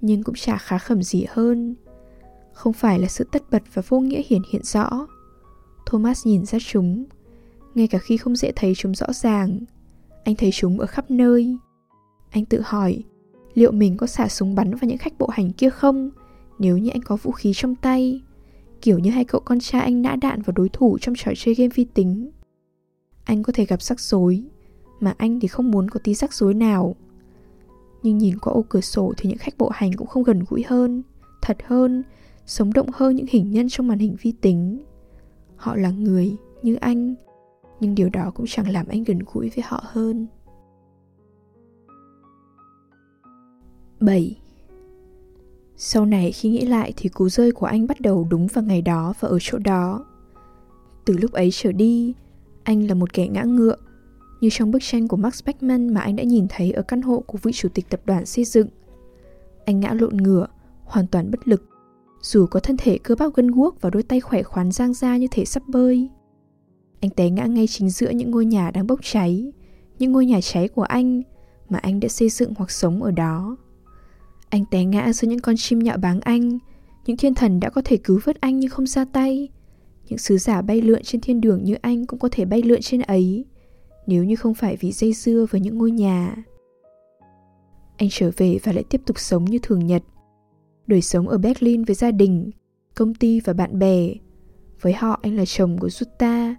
Nhưng cũng chả khá khẩm gì hơn. Không phải là sự tất bật và vô nghĩa hiển hiện rõ. Thomas nhìn ra chúng. ngay cả khi không dễ thấy chúng rõ ràng. Anh thấy chúng ở khắp nơi. Anh tự hỏi, liệu mình có xả súng bắn vào những khách bộ hành kia không nếu như anh có vũ khí trong tay? Kiểu như hai cậu con trai anh nã đạn vào đối thủ trong trò chơi game vi tính. Anh có thể gặp rắc rối, mà anh thì không muốn có tí rắc rối nào. Nhưng nhìn qua ô cửa sổ thì những khách bộ hành cũng không gần gũi hơn, thật hơn, sống động hơn những hình nhân trong màn hình vi tính. Họ là người như anh, nhưng điều đó cũng chẳng làm anh gần gũi với họ hơn. 7. Sau này khi nghĩ lại thì cú rơi của anh bắt đầu đúng vào ngày đó và ở chỗ đó. Từ lúc ấy trở đi, anh là một kẻ ngã ngựa, như trong bức tranh của Max Beckman mà anh đã nhìn thấy ở căn hộ của vị chủ tịch tập đoàn xây dựng. Anh ngã lộn ngửa, hoàn toàn bất lực, dù có thân thể cơ bắp gân guốc và đôi tay khỏe khoắn giang ra như thể sắp bơi. Anh té ngã ngay chính giữa những ngôi nhà đang bốc cháy, những ngôi nhà cháy của anh mà anh đã xây dựng hoặc sống ở đó. Anh té ngã giữa những con chim nhạo báng anh, những thiên thần đã có thể cứu vớt anh nhưng không ra tay. Những sứ giả bay lượn trên thiên đường như anh cũng có thể bay lượn trên ấy, nếu như không phải vì dây dưa với những ngôi nhà. Anh trở về và lại tiếp tục sống như thường nhật. Đời sống ở Berlin với gia đình, công ty và bạn bè. Với họ anh là chồng của Jutta,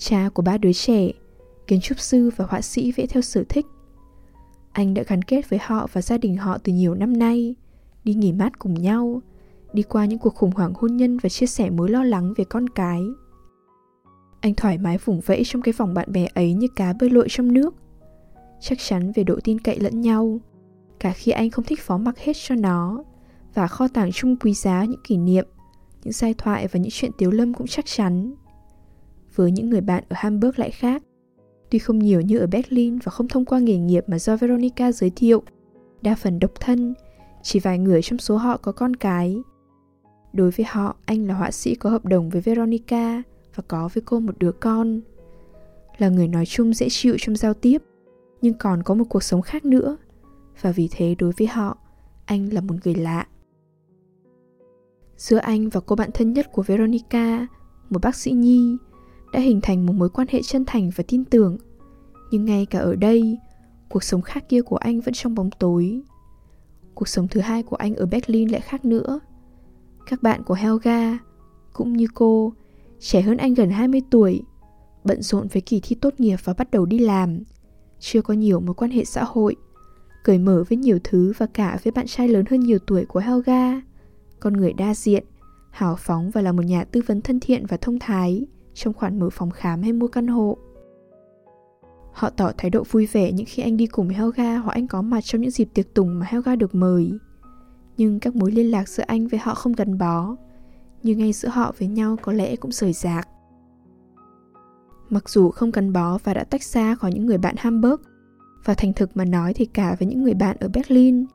cha của ba đứa trẻ, kiến trúc sư và họa sĩ vẽ theo sở thích. Anh đã gắn kết với họ và gia đình họ từ nhiều năm nay, đi nghỉ mát cùng nhau, đi qua những cuộc khủng hoảng hôn nhân và chia sẻ mối lo lắng về con cái. Anh thoải mái vùng vẫy trong cái vòng bạn bè ấy như cá bơi lội trong nước. Chắc chắn về độ tin cậy lẫn nhau, cả khi anh không thích phó mặc hết cho nó, và kho tàng chung quý giá những kỷ niệm, những giai thoại và những chuyện tiếu lâm cũng chắc chắn. Với những người bạn ở Hamburg lại khác, tuy không nhiều như ở Berlin và không thông qua nghề nghiệp mà do Veronica giới thiệu, đa phần độc thân, chỉ vài người trong số họ có con cái. Đối với họ, anh là họa sĩ có hợp đồng với Veronica và có với cô một đứa con. Là người nói chung dễ chịu trong giao tiếp, nhưng còn có một cuộc sống khác nữa. Và vì thế đối với họ, anh là một người lạ. Giữa anh và cô bạn thân nhất của Veronica, một bác sĩ nhi, đã hình thành một mối quan hệ chân thành và tin tưởng. Nhưng ngay cả ở đây, cuộc sống khác kia của anh vẫn trong bóng tối. Cuộc sống thứ hai của anh ở Berlin lại khác nữa. Các bạn của Helga, cũng như cô, trẻ hơn anh gần 20 tuổi, bận rộn với kỳ thi tốt nghiệp và bắt đầu đi làm, chưa có nhiều mối quan hệ xã hội, cởi mở với nhiều thứ và cả với bạn trai lớn hơn nhiều tuổi của Helga, con người đa diện, hào phóng và là một nhà tư vấn thân thiện và thông thái trong khoản mở phòng khám hay mua căn hộ. Họ tỏ thái độ vui vẻ những khi anh đi cùng Helga hoặc anh có mặt trong những dịp tiệc tùng mà Helga được mời. Nhưng các mối liên lạc giữa anh với họ không gắn bó, như ngay giữa họ với nhau có lẽ cũng rời rạc. Mặc dù không gắn bó và đã tách xa khỏi những người bạn Hamburg, và thành thực mà nói thì cả với những người bạn ở Berlin,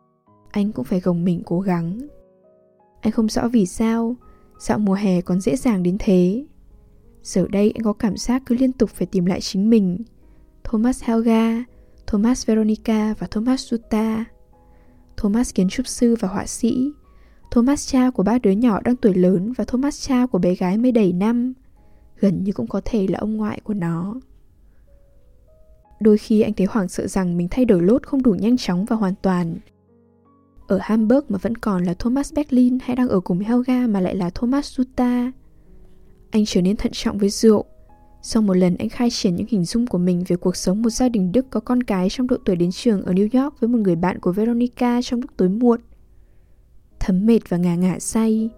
anh cũng phải gồng mình cố gắng. Anh không rõ vì sao, dạo mùa hè còn dễ dàng đến thế. Giờ đây anh có cảm giác cứ liên tục phải tìm lại chính mình. Thomas Helga, Thomas Veronica và Thomas Jutta. Thomas kiến trúc sư và họa sĩ. Thomas cha của ba đứa nhỏ đang tuổi lớn và Thomas cha của bé gái mới đầy năm. Gần như cũng có thể là ông ngoại của nó. Đôi khi anh thấy hoảng sợ rằng mình thay đổi lốt không đủ nhanh chóng và hoàn toàn. Ở Hamburg mà vẫn còn là Thomas Berlin hay đang ở cùng Helga mà lại là Thomas Jutta. Anh trở nên thận trọng với rượu. Sau một lần anh khai triển những hình dung của mình về cuộc sống một gia đình Đức có con cái trong độ tuổi đến trường ở New York với một người bạn của Veronica trong lúc tối muộn. Thấm mệt và ngà ngả say.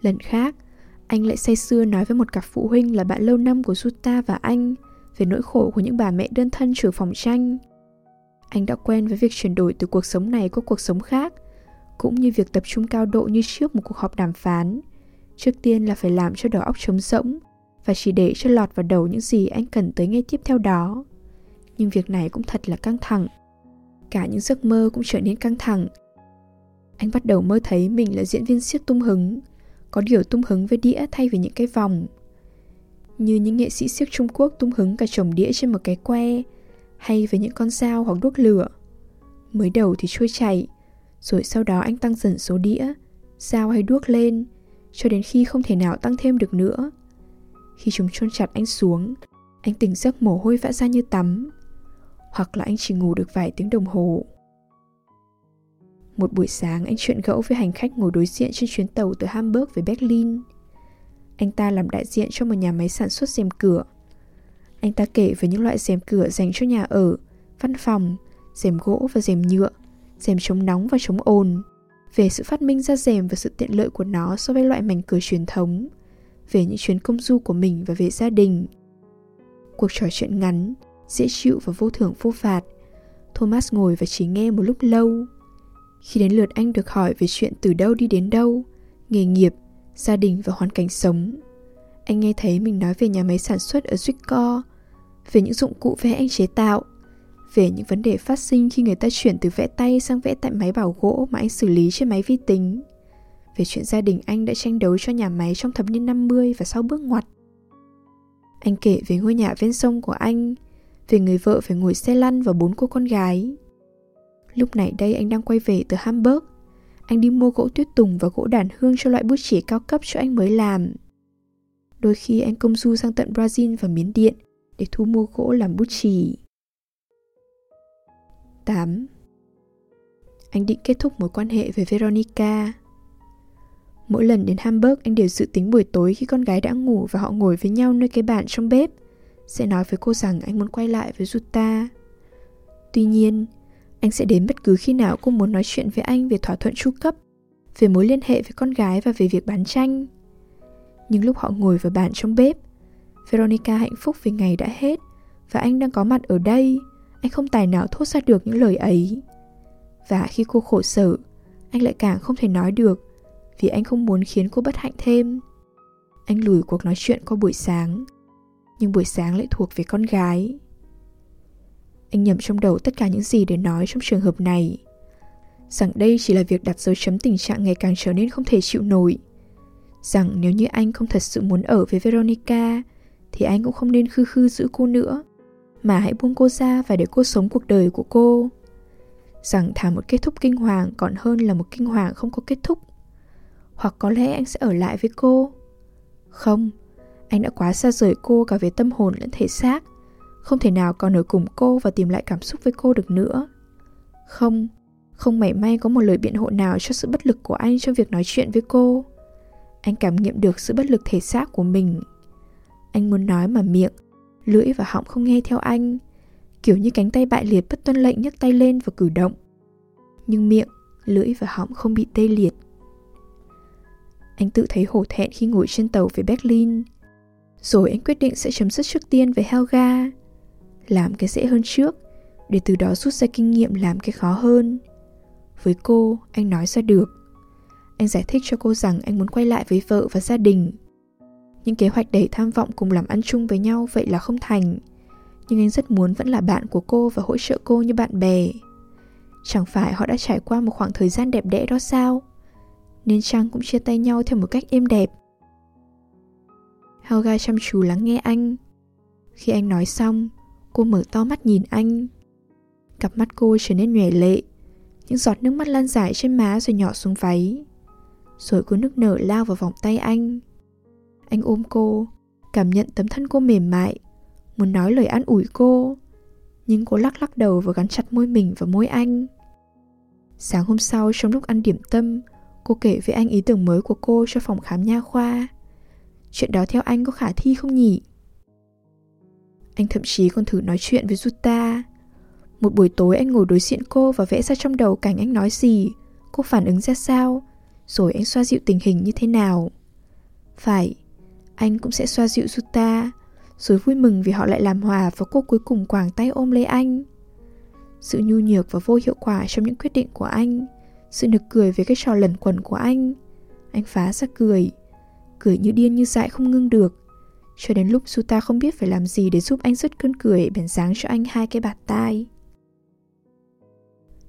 Lần khác, anh lại say sưa nói với một cặp phụ huynh là bạn lâu năm của Suta và anh về nỗi khổ của những bà mẹ đơn thân chủ phòng tranh. Anh đã quen với việc chuyển đổi từ cuộc sống này qua cuộc sống khác, cũng như việc tập trung cao độ như trước một cuộc họp đàm phán. Trước tiên là phải làm cho đầu óc trống rỗng và chỉ để cho lọt vào đầu những gì anh cần tới ngay tiếp theo đó. Nhưng việc này cũng thật là căng thẳng. Cả những giấc mơ cũng trở nên căng thẳng. Anh bắt đầu mơ thấy mình là diễn viên siết tung hứng, có điều tung hứng với đĩa thay vì những cái vòng như những nghệ sĩ siếc Trung Quốc tung hứng cả chồng đĩa trên một cái que, hay với những con dao hoặc đuốc lửa. Mới đầu thì trôi chảy, rồi sau đó anh tăng dần số đĩa, dao hay đuốc lên, cho đến khi không thể nào tăng thêm được nữa. Khi chúng chôn chặt anh xuống, Anh tỉnh giấc mồ hôi vã ra như tắm Hoặc là anh chỉ ngủ được vài tiếng đồng hồ. Một buổi sáng anh chuyện gẫu với hành khách ngồi đối diện trên chuyến tàu từ Hamburg về Berlin. Anh ta làm đại diện cho một nhà máy sản xuất rèm cửa. Anh ta kể về những loại rèm cửa dành cho nhà ở, văn phòng, rèm gỗ và rèm nhựa, rèm chống nóng và chống ồn về sự phát minh ra rèm và sự tiện lợi của nó so với loại mảnh cửa truyền thống, về những chuyến công du của mình và về gia đình. Cuộc trò chuyện ngắn, dễ chịu và vô thưởng vô phạt. Thomas ngồi và chỉ nghe một lúc lâu. Khi đến lượt anh được hỏi về chuyện từ đâu đi đến đâu, nghề nghiệp, gia đình và hoàn cảnh sống, anh nghe thấy mình nói về nhà máy sản xuất ở Zwickau, về những dụng cụ vẽ anh chế tạo, về những vấn đề phát sinh khi người ta chuyển từ vẽ tay sang vẽ tại máy bảo gỗ mà anh xử lý trên máy vi tính. Về chuyện gia đình anh đã tranh đấu cho nhà máy trong thập niên 50 và sau bước ngoặt. Anh kể về ngôi nhà ven sông của anh, về người vợ phải ngồi xe lăn và bốn cô con gái. Lúc này đây anh đang quay về từ Hamburg. Anh đi mua gỗ tuyết tùng và gỗ đàn hương cho loại bút chỉ cao cấp cho anh mới làm. Đôi khi anh công du sang tận Brazil và Miến Điện để thu mua gỗ làm bút chì. 8. Anh định kết thúc mối quan hệ với Veronica. Mỗi lần đến Hamburg anh đều dự tính buổi tối khi con gái đã ngủ và họ ngồi với nhau nơi cái bàn trong bếp sẽ nói với cô rằng anh muốn quay lại với Jutta. Tuy nhiên, anh sẽ đến bất cứ khi nào cô muốn nói chuyện với anh về thỏa thuận tru cấp, về mối liên hệ với con gái và về việc bán tranh. Nhưng lúc họ ngồi vào bàn trong bếp, Veronica hạnh phúc vì ngày đã hết và anh đang có mặt ở đây anh không tài nào thốt ra được những lời ấy. Và khi cô khổ sở, anh lại càng không thể nói được, vì anh không muốn khiến cô bất hạnh thêm. Anh lùi cuộc nói chuyện qua buổi sáng, nhưng buổi sáng lại thuộc về con gái. Anh nhầm trong đầu tất cả những gì để nói trong trường hợp này. Rằng đây chỉ là việc đặt dấu chấm tình trạng ngày càng trở nên không thể chịu nổi. Rằng nếu như anh không thật sự muốn ở với veronica, thì anh cũng không nên khư khư giữ cô nữa mà hãy buông cô ra và để cô sống cuộc đời của cô. Rằng thà một kết thúc kinh hoàng còn hơn là một kinh hoàng không có kết thúc. Hoặc có lẽ anh sẽ ở lại với cô. Không, anh đã quá xa rời cô cả về tâm hồn lẫn thể xác. Không thể nào còn ở cùng cô và tìm lại cảm xúc với cô được nữa. Không không mảy may có một lời biện hộ nào cho sự bất lực của anh trong việc nói chuyện với cô. Anh cảm nghiệm được sự bất lực thể xác của mình. Anh muốn nói mà miệng lưỡi và họng không nghe theo anh. Kiểu như cánh tay bại liệt bất tuân lệnh nhấc tay lên và cử động. Nhưng miệng, lưỡi và họng không bị tê liệt. Anh tự thấy hổ thẹn khi ngồi trên tàu về berlin. Rồi anh quyết định sẽ chấm dứt trước tiên với helga. Làm cái dễ hơn trước, để từ đó rút ra kinh nghiệm làm cái khó hơn. Với cô, anh nói ra được. Anh giải thích cho cô rằng anh muốn quay lại với vợ và gia đình những kế hoạch đầy tham vọng cùng làm ăn chung với nhau vậy là không thành. Nhưng anh rất muốn vẫn là bạn của cô và hỗ trợ cô như bạn bè. Chẳng phải họ đã trải qua một khoảng thời gian đẹp đẽ đó sao? Nên chăng cũng chia tay nhau theo một cách êm đẹp? Helga chăm chú lắng nghe anh. Khi anh nói xong, cô mở to mắt nhìn anh. Cặp mắt cô trở nên nhòe lệ, những giọt nước mắt lan dài trên má rồi nhỏ xuống váy. Rồi cô nước nở lao vào vòng tay anh anh ôm cô, cảm nhận tấm thân cô mềm mại, muốn nói lời an ủi cô. Nhưng cô lắc lắc đầu và gắn chặt môi mình vào môi anh. Sáng hôm sau trong lúc ăn điểm tâm, cô kể với anh ý tưởng mới của cô cho phòng khám nha khoa. Chuyện đó theo anh có khả thi không nhỉ? Anh thậm chí còn thử nói chuyện với Jutta. Một buổi tối anh ngồi đối diện cô và vẽ ra trong đầu cảnh anh nói gì, cô phản ứng ra sao, rồi anh xoa dịu tình hình như thế nào. Phải, anh cũng sẽ xoa dịu Juta, rồi vui mừng vì họ lại làm hòa và cô cuối cùng quàng tay ôm lấy anh. Sự nhu nhược và vô hiệu quả trong những quyết định của anh, sự nực cười với cái trò lẩn quẩn của anh. Anh phá ra cười, cười như điên như dại không ngưng được. Cho đến lúc Suta không biết phải làm gì để giúp anh dứt cơn cười bèn sáng cho anh hai cái bạt tai.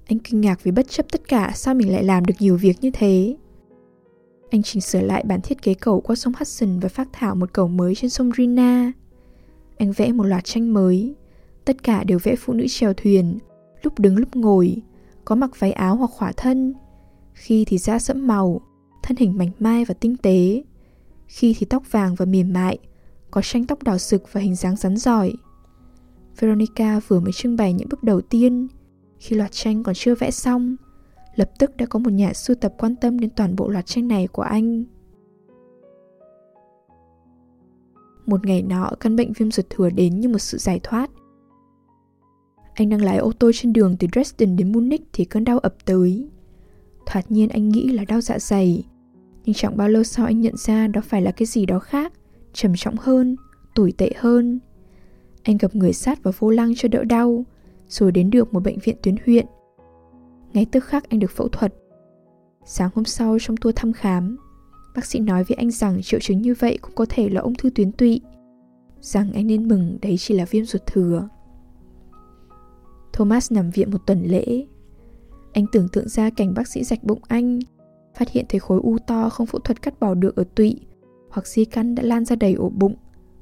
Anh kinh ngạc vì bất chấp tất cả sao mình lại làm được nhiều việc như thế. Anh chỉnh sửa lại bản thiết kế cầu qua sông Hudson và phát thảo một cầu mới trên sông Rina. Anh vẽ một loạt tranh mới, tất cả đều vẽ phụ nữ chèo thuyền, lúc đứng lúc ngồi, có mặc váy áo hoặc khỏa thân. Khi thì da sẫm màu, thân hình mảnh mai và tinh tế. Khi thì tóc vàng và mềm mại, có tranh tóc đỏ sực và hình dáng rắn giỏi. Veronica vừa mới trưng bày những bước đầu tiên, khi loạt tranh còn chưa vẽ xong, lập tức đã có một nhà sưu tập quan tâm đến toàn bộ loạt tranh này của anh. Một ngày nọ, căn bệnh viêm ruột thừa đến như một sự giải thoát. Anh đang lái ô tô trên đường từ Dresden đến Munich thì cơn đau ập tới. Thoạt nhiên anh nghĩ là đau dạ dày, nhưng chẳng bao lâu sau anh nhận ra đó phải là cái gì đó khác, trầm trọng hơn, tồi tệ hơn. Anh gặp người sát vào vô lăng cho đỡ đau, rồi đến được một bệnh viện tuyến huyện. Ngay tức khắc anh được phẫu thuật. Sáng hôm sau trong tour thăm khám, bác sĩ nói với anh rằng triệu chứng như vậy cũng có thể là ung thư tuyến tụy, rằng anh nên mừng đấy chỉ là viêm ruột thừa. Thomas nằm viện một tuần lễ. Anh tưởng tượng ra cảnh bác sĩ rạch bụng anh, phát hiện thấy khối u to không phẫu thuật cắt bỏ được ở tụy, hoặc di căn đã lan ra đầy ổ bụng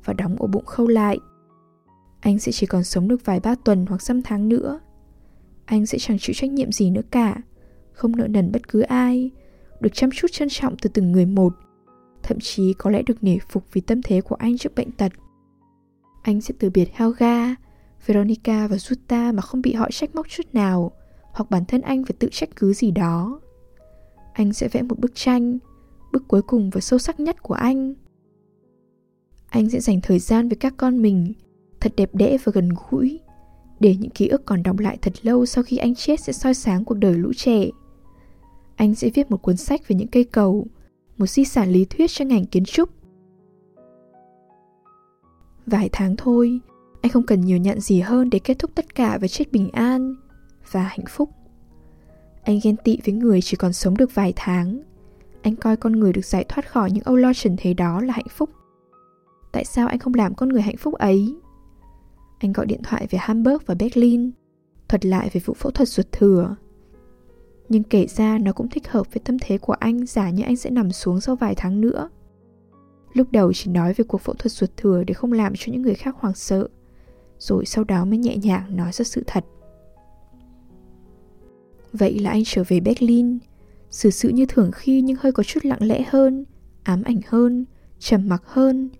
và đóng ổ bụng khâu lại. Anh sẽ chỉ còn sống được vài ba tuần hoặc dăm tháng nữa. Anh sẽ chẳng chịu trách nhiệm gì nữa cả, không nợ nần bất cứ ai, được chăm chút trân trọng từ từng người một, thậm chí có lẽ được nể phục vì tâm thế của anh trước bệnh tật. Anh sẽ từ biệt Helga, Veronica và Jutta mà không bị họ trách móc chút nào, hoặc bản thân anh phải tự trách cứ gì đó. Anh sẽ vẽ một bức tranh, bức cuối cùng và sâu sắc nhất của anh. Anh sẽ dành thời gian với các con mình, thật đẹp đẽ và gần gũi, để những ký ức còn đọng lại thật lâu sau khi anh chết sẽ soi sáng cuộc đời lũ trẻ. Anh sẽ viết một cuốn sách về những cây cầu, một di sản lý thuyết cho ngành kiến trúc. Vài tháng thôi, anh không cần nhiều nhận gì hơn để kết thúc tất cả với chết bình an và hạnh phúc. Anh ghen tị với người chỉ còn sống được vài tháng. Anh coi con người được giải thoát khỏi những âu lo trần thế đó là hạnh phúc. Tại sao anh không làm con người hạnh phúc ấy? Anh gọi điện thoại về Hamburg và Berlin, thuật lại về vụ phẫu thuật ruột thừa. Nhưng kể ra nó cũng thích hợp với tâm thế của anh giả như anh sẽ nằm xuống sau vài tháng nữa. Lúc đầu chỉ nói về cuộc phẫu thuật ruột thừa để không làm cho những người khác hoảng sợ, rồi sau đó mới nhẹ nhàng nói ra sự thật. Vậy là anh trở về Berlin, xử sự như thường khi nhưng hơi có chút lặng lẽ hơn, ám ảnh hơn, trầm mặc hơn,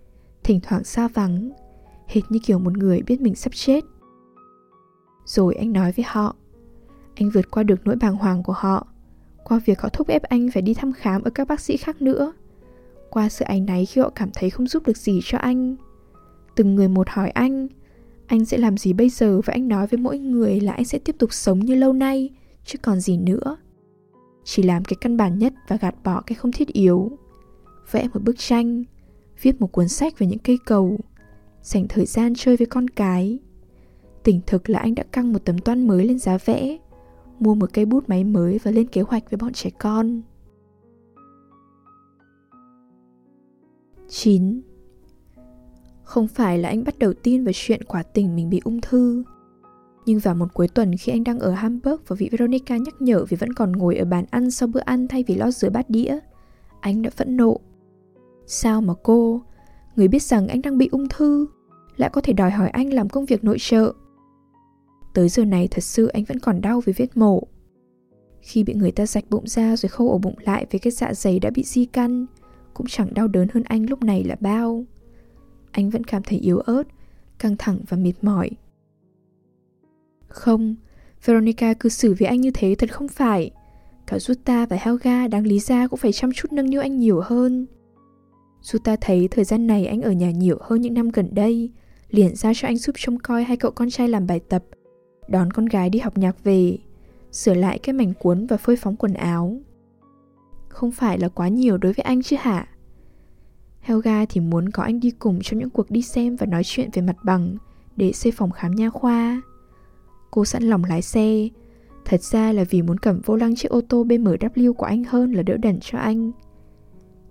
thỉnh thoảng xa vắng, hệt như kiểu một người biết mình sắp chết. Rồi anh nói với họ, anh vượt qua được nỗi bàng hoàng của họ, qua việc họ thúc ép anh phải đi thăm khám ở các bác sĩ khác nữa, qua sự áy náy khi họ cảm thấy không giúp được gì cho anh. Từng người một hỏi anh, anh sẽ làm gì bây giờ và anh nói với mỗi người là anh sẽ tiếp tục sống như lâu nay, chứ còn gì nữa. Chỉ làm cái căn bản nhất và gạt bỏ cái không thiết yếu. Vẽ một bức tranh, viết một cuốn sách về những cây cầu, dành thời gian chơi với con cái. Tỉnh thực là anh đã căng một tấm toan mới lên giá vẽ, mua một cây bút máy mới và lên kế hoạch với bọn trẻ con. 9. Không phải là anh bắt đầu tin vào chuyện quả tình mình bị ung thư, nhưng vào một cuối tuần khi anh đang ở Hamburg và vị Veronica nhắc nhở vì vẫn còn ngồi ở bàn ăn sau bữa ăn thay vì lo rửa bát đĩa, anh đã phẫn nộ. Sao mà cô, người biết rằng anh đang bị ung thư, lại có thể đòi hỏi anh làm công việc nội trợ? Tới giờ này thật sự anh vẫn còn đau vì vết mổ. Khi bị người ta rạch bụng ra rồi khâu ổ bụng lại với cái dạ dày đã bị di căn, cũng chẳng đau đớn hơn anh lúc này là bao. Anh vẫn cảm thấy yếu ớt, căng thẳng và mệt mỏi không, Veronica cư xử với anh như thế thật không phải. Cả Jutta và Helga đáng lý ra cũng phải chăm chút nâng niu anh nhiều hơn. Jutta thấy thời gian này anh ở nhà nhiều hơn những năm gần đây, liền ra cho anh giúp trông coi hai cậu con trai làm bài tập, đón con gái đi học nhạc về, sửa lại cái mảnh cuốn và phơi phóng quần áo. Không phải là quá nhiều đối với anh chứ hả? Helga thì muốn có anh đi cùng trong những cuộc đi xem và nói chuyện về mặt bằng để xây phòng khám nha khoa. Cô sẵn lòng lái xe Thật ra là vì muốn cầm vô lăng chiếc ô tô BMW của anh hơn là đỡ đần cho anh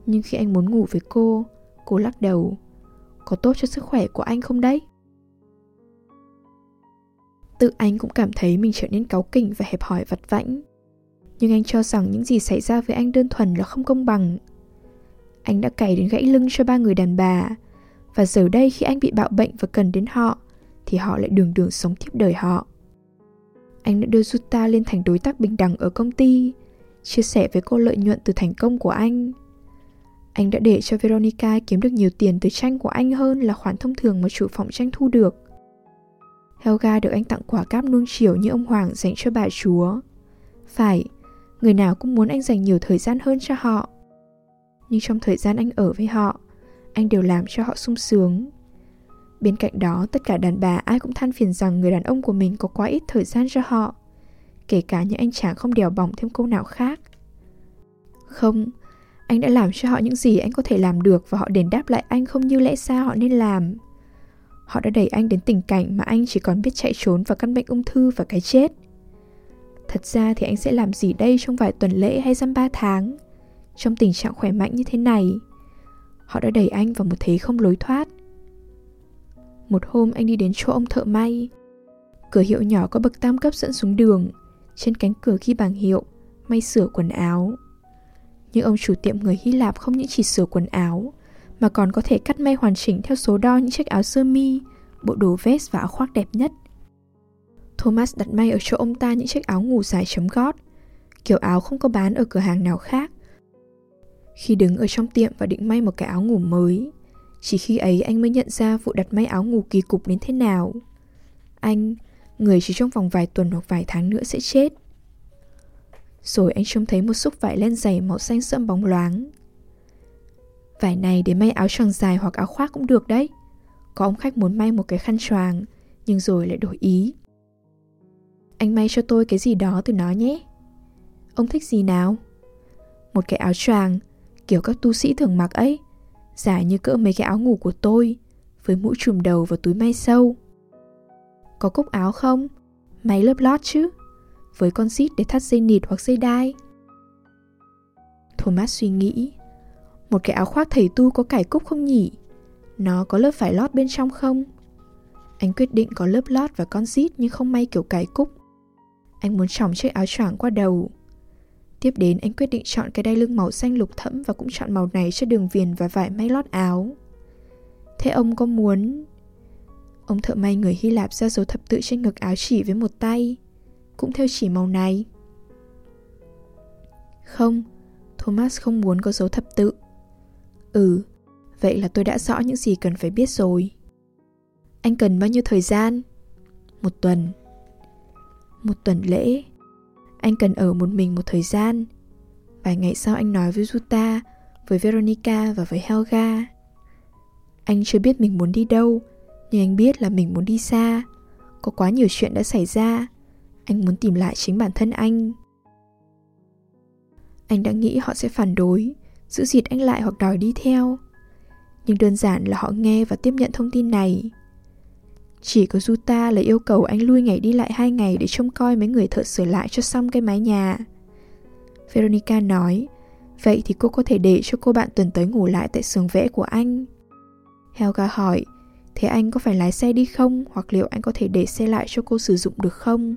Nhưng khi anh muốn ngủ với cô Cô lắc đầu có tốt cho sức khỏe của anh không đấy? Tự anh cũng cảm thấy mình trở nên cáu kỉnh và hẹp hòi vặt vãnh Nhưng anh cho rằng những gì xảy ra với anh đơn thuần là không công bằng Anh đã cày đến gãy lưng cho ba người đàn bà Và giờ đây khi anh bị bạo bệnh và cần đến họ Thì họ lại đường đường sống tiếp đời họ anh đã đưa Jutta lên thành đối tác bình đẳng ở công ty, chia sẻ với cô lợi nhuận từ thành công của anh. Anh đã để cho Veronica kiếm được nhiều tiền từ tranh của anh hơn là khoản thông thường mà chủ phòng tranh thu được. Helga được anh tặng quả cáp nuông chiều như ông Hoàng dành cho bà chúa. Phải, người nào cũng muốn anh dành nhiều thời gian hơn cho họ. Nhưng trong thời gian anh ở với họ, anh đều làm cho họ sung sướng. Bên cạnh đó, tất cả đàn bà ai cũng than phiền rằng người đàn ông của mình có quá ít thời gian cho họ. Kể cả những anh chàng không đèo bỏng thêm câu nào khác. Không, anh đã làm cho họ những gì anh có thể làm được và họ đền đáp lại anh không như lẽ ra họ nên làm. Họ đã đẩy anh đến tình cảnh mà anh chỉ còn biết chạy trốn vào căn bệnh ung thư và cái chết. Thật ra thì anh sẽ làm gì đây trong vài tuần lễ hay dăm ba tháng? Trong tình trạng khỏe mạnh như thế này, họ đã đẩy anh vào một thế không lối thoát. Một hôm anh đi đến chỗ ông thợ may. Cửa hiệu nhỏ có bậc tam cấp dẫn xuống đường. Trên cánh cửa ghi bảng hiệu, may sửa quần áo. Nhưng ông chủ tiệm người Hy Lạp không những chỉ sửa quần áo, mà còn có thể cắt may hoàn chỉnh theo số đo những chiếc áo sơ mi, bộ đồ vest và áo khoác đẹp nhất. Thomas đặt may ở chỗ ông ta những chiếc áo ngủ dài chấm gót, kiểu áo không có bán ở cửa hàng nào khác. Khi đứng ở trong tiệm và định may một cái áo ngủ mới, chỉ khi ấy anh mới nhận ra vụ đặt may áo ngủ kỳ cục đến thế nào. Anh, người chỉ trong vòng vài tuần hoặc vài tháng nữa sẽ chết. Rồi anh trông thấy một xúc vải len dày màu xanh sẫm bóng loáng. Vải này để may áo choàng dài hoặc áo khoác cũng được đấy. Có ông khách muốn may một cái khăn choàng, nhưng rồi lại đổi ý. Anh may cho tôi cái gì đó từ nó nhé. Ông thích gì nào? Một cái áo choàng, kiểu các tu sĩ thường mặc ấy, dài như cỡ mấy cái áo ngủ của tôi, với mũ trùm đầu và túi may sâu. Có cúc áo không? May lớp lót chứ? Với con xít để thắt dây nịt hoặc dây đai. Thomas suy nghĩ, một cái áo khoác thầy tu có cải cúc không nhỉ? Nó có lớp vải lót bên trong không? Anh quyết định có lớp lót và con xít nhưng không may kiểu cải cúc. Anh muốn trỏng chiếc áo choàng qua đầu. Tiếp đến anh quyết định chọn cái đai lưng màu xanh lục thẫm và cũng chọn màu này cho đường viền và vải may lót áo. Thế ông có muốn... Ông thợ may người Hy Lạp ra dấu thập tự trên ngực áo chỉ với một tay, cũng theo chỉ màu này. Không, Thomas không muốn có dấu thập tự. Ừ, vậy là tôi đã rõ những gì cần phải biết rồi. Anh cần bao nhiêu thời gian? Một tuần. Một tuần lễ. Anh cần ở một mình một thời gian. Vài ngày sau anh nói với Juta, với Veronica và với Helga. Anh chưa biết mình muốn đi đâu, nhưng anh biết là mình muốn đi xa. Có quá nhiều chuyện đã xảy ra. Anh muốn tìm lại chính bản thân anh. Anh đã nghĩ họ sẽ phản đối, giữ dịt anh lại hoặc đòi đi theo. Nhưng đơn giản là họ nghe và tiếp nhận thông tin này. Chỉ có Juta là yêu cầu anh lui ngày đi lại hai ngày để trông coi mấy người thợ sửa lại cho xong cái mái nhà. Veronica nói, vậy thì cô có thể để cho cô bạn tuần tới ngủ lại tại xưởng vẽ của anh. Helga hỏi, thế anh có phải lái xe đi không hoặc liệu anh có thể để xe lại cho cô sử dụng được không?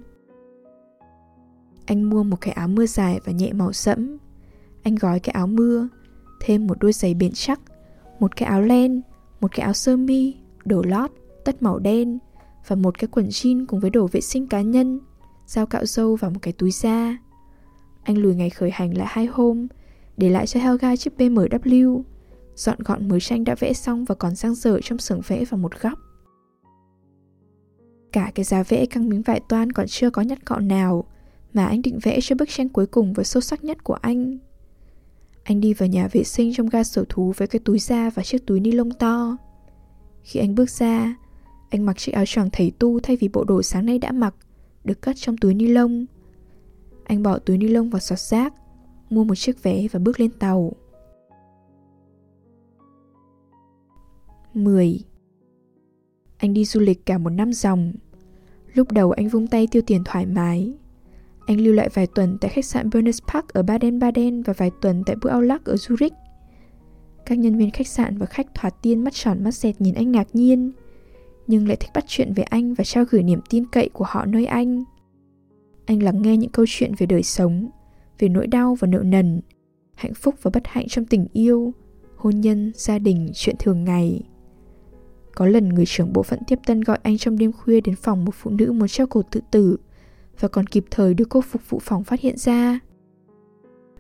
Anh mua một cái áo mưa dài và nhẹ màu sẫm. Anh gói cái áo mưa, thêm một đôi giày bền chắc, một cái áo len, một cái áo sơ mi, đồ lót, tất màu đen và một cái quần jean cùng với đồ vệ sinh cá nhân, dao cạo râu và một cái túi da. Anh lùi ngày khởi hành lại hai hôm, để lại cho Helga chiếc BMW, dọn gọn mới tranh đã vẽ xong và còn sang dở trong xưởng vẽ vào một góc. Cả cái giá vẽ căng miếng vải toan còn chưa có nhát cọ nào mà anh định vẽ cho bức tranh cuối cùng và sâu sắc nhất của anh. Anh đi vào nhà vệ sinh trong ga sở thú với cái túi da và chiếc túi ni lông to. Khi anh bước ra, anh mặc chiếc áo choàng thầy tu thay vì bộ đồ sáng nay đã mặc, được cất trong túi ni lông. Anh bỏ túi ni lông vào sọt rác, mua một chiếc vé và bước lên tàu. 10. Anh đi du lịch cả một năm dòng. Lúc đầu anh vung tay tiêu tiền thoải mái. Anh lưu lại vài tuần tại khách sạn Berners Park ở Baden-Baden và vài tuần tại Bữa Aulac ở Zurich. Các nhân viên khách sạn và khách thoạt tiên mắt tròn mắt dẹt nhìn anh ngạc nhiên – nhưng lại thích bắt chuyện về anh và trao gửi niềm tin cậy của họ nơi anh. Anh lắng nghe những câu chuyện về đời sống, về nỗi đau và nợ nần, hạnh phúc và bất hạnh trong tình yêu, hôn nhân, gia đình, chuyện thường ngày. Có lần người trưởng bộ phận tiếp tân gọi anh trong đêm khuya đến phòng một phụ nữ muốn treo cổ tự tử và còn kịp thời đưa cô phục vụ phòng phát hiện ra.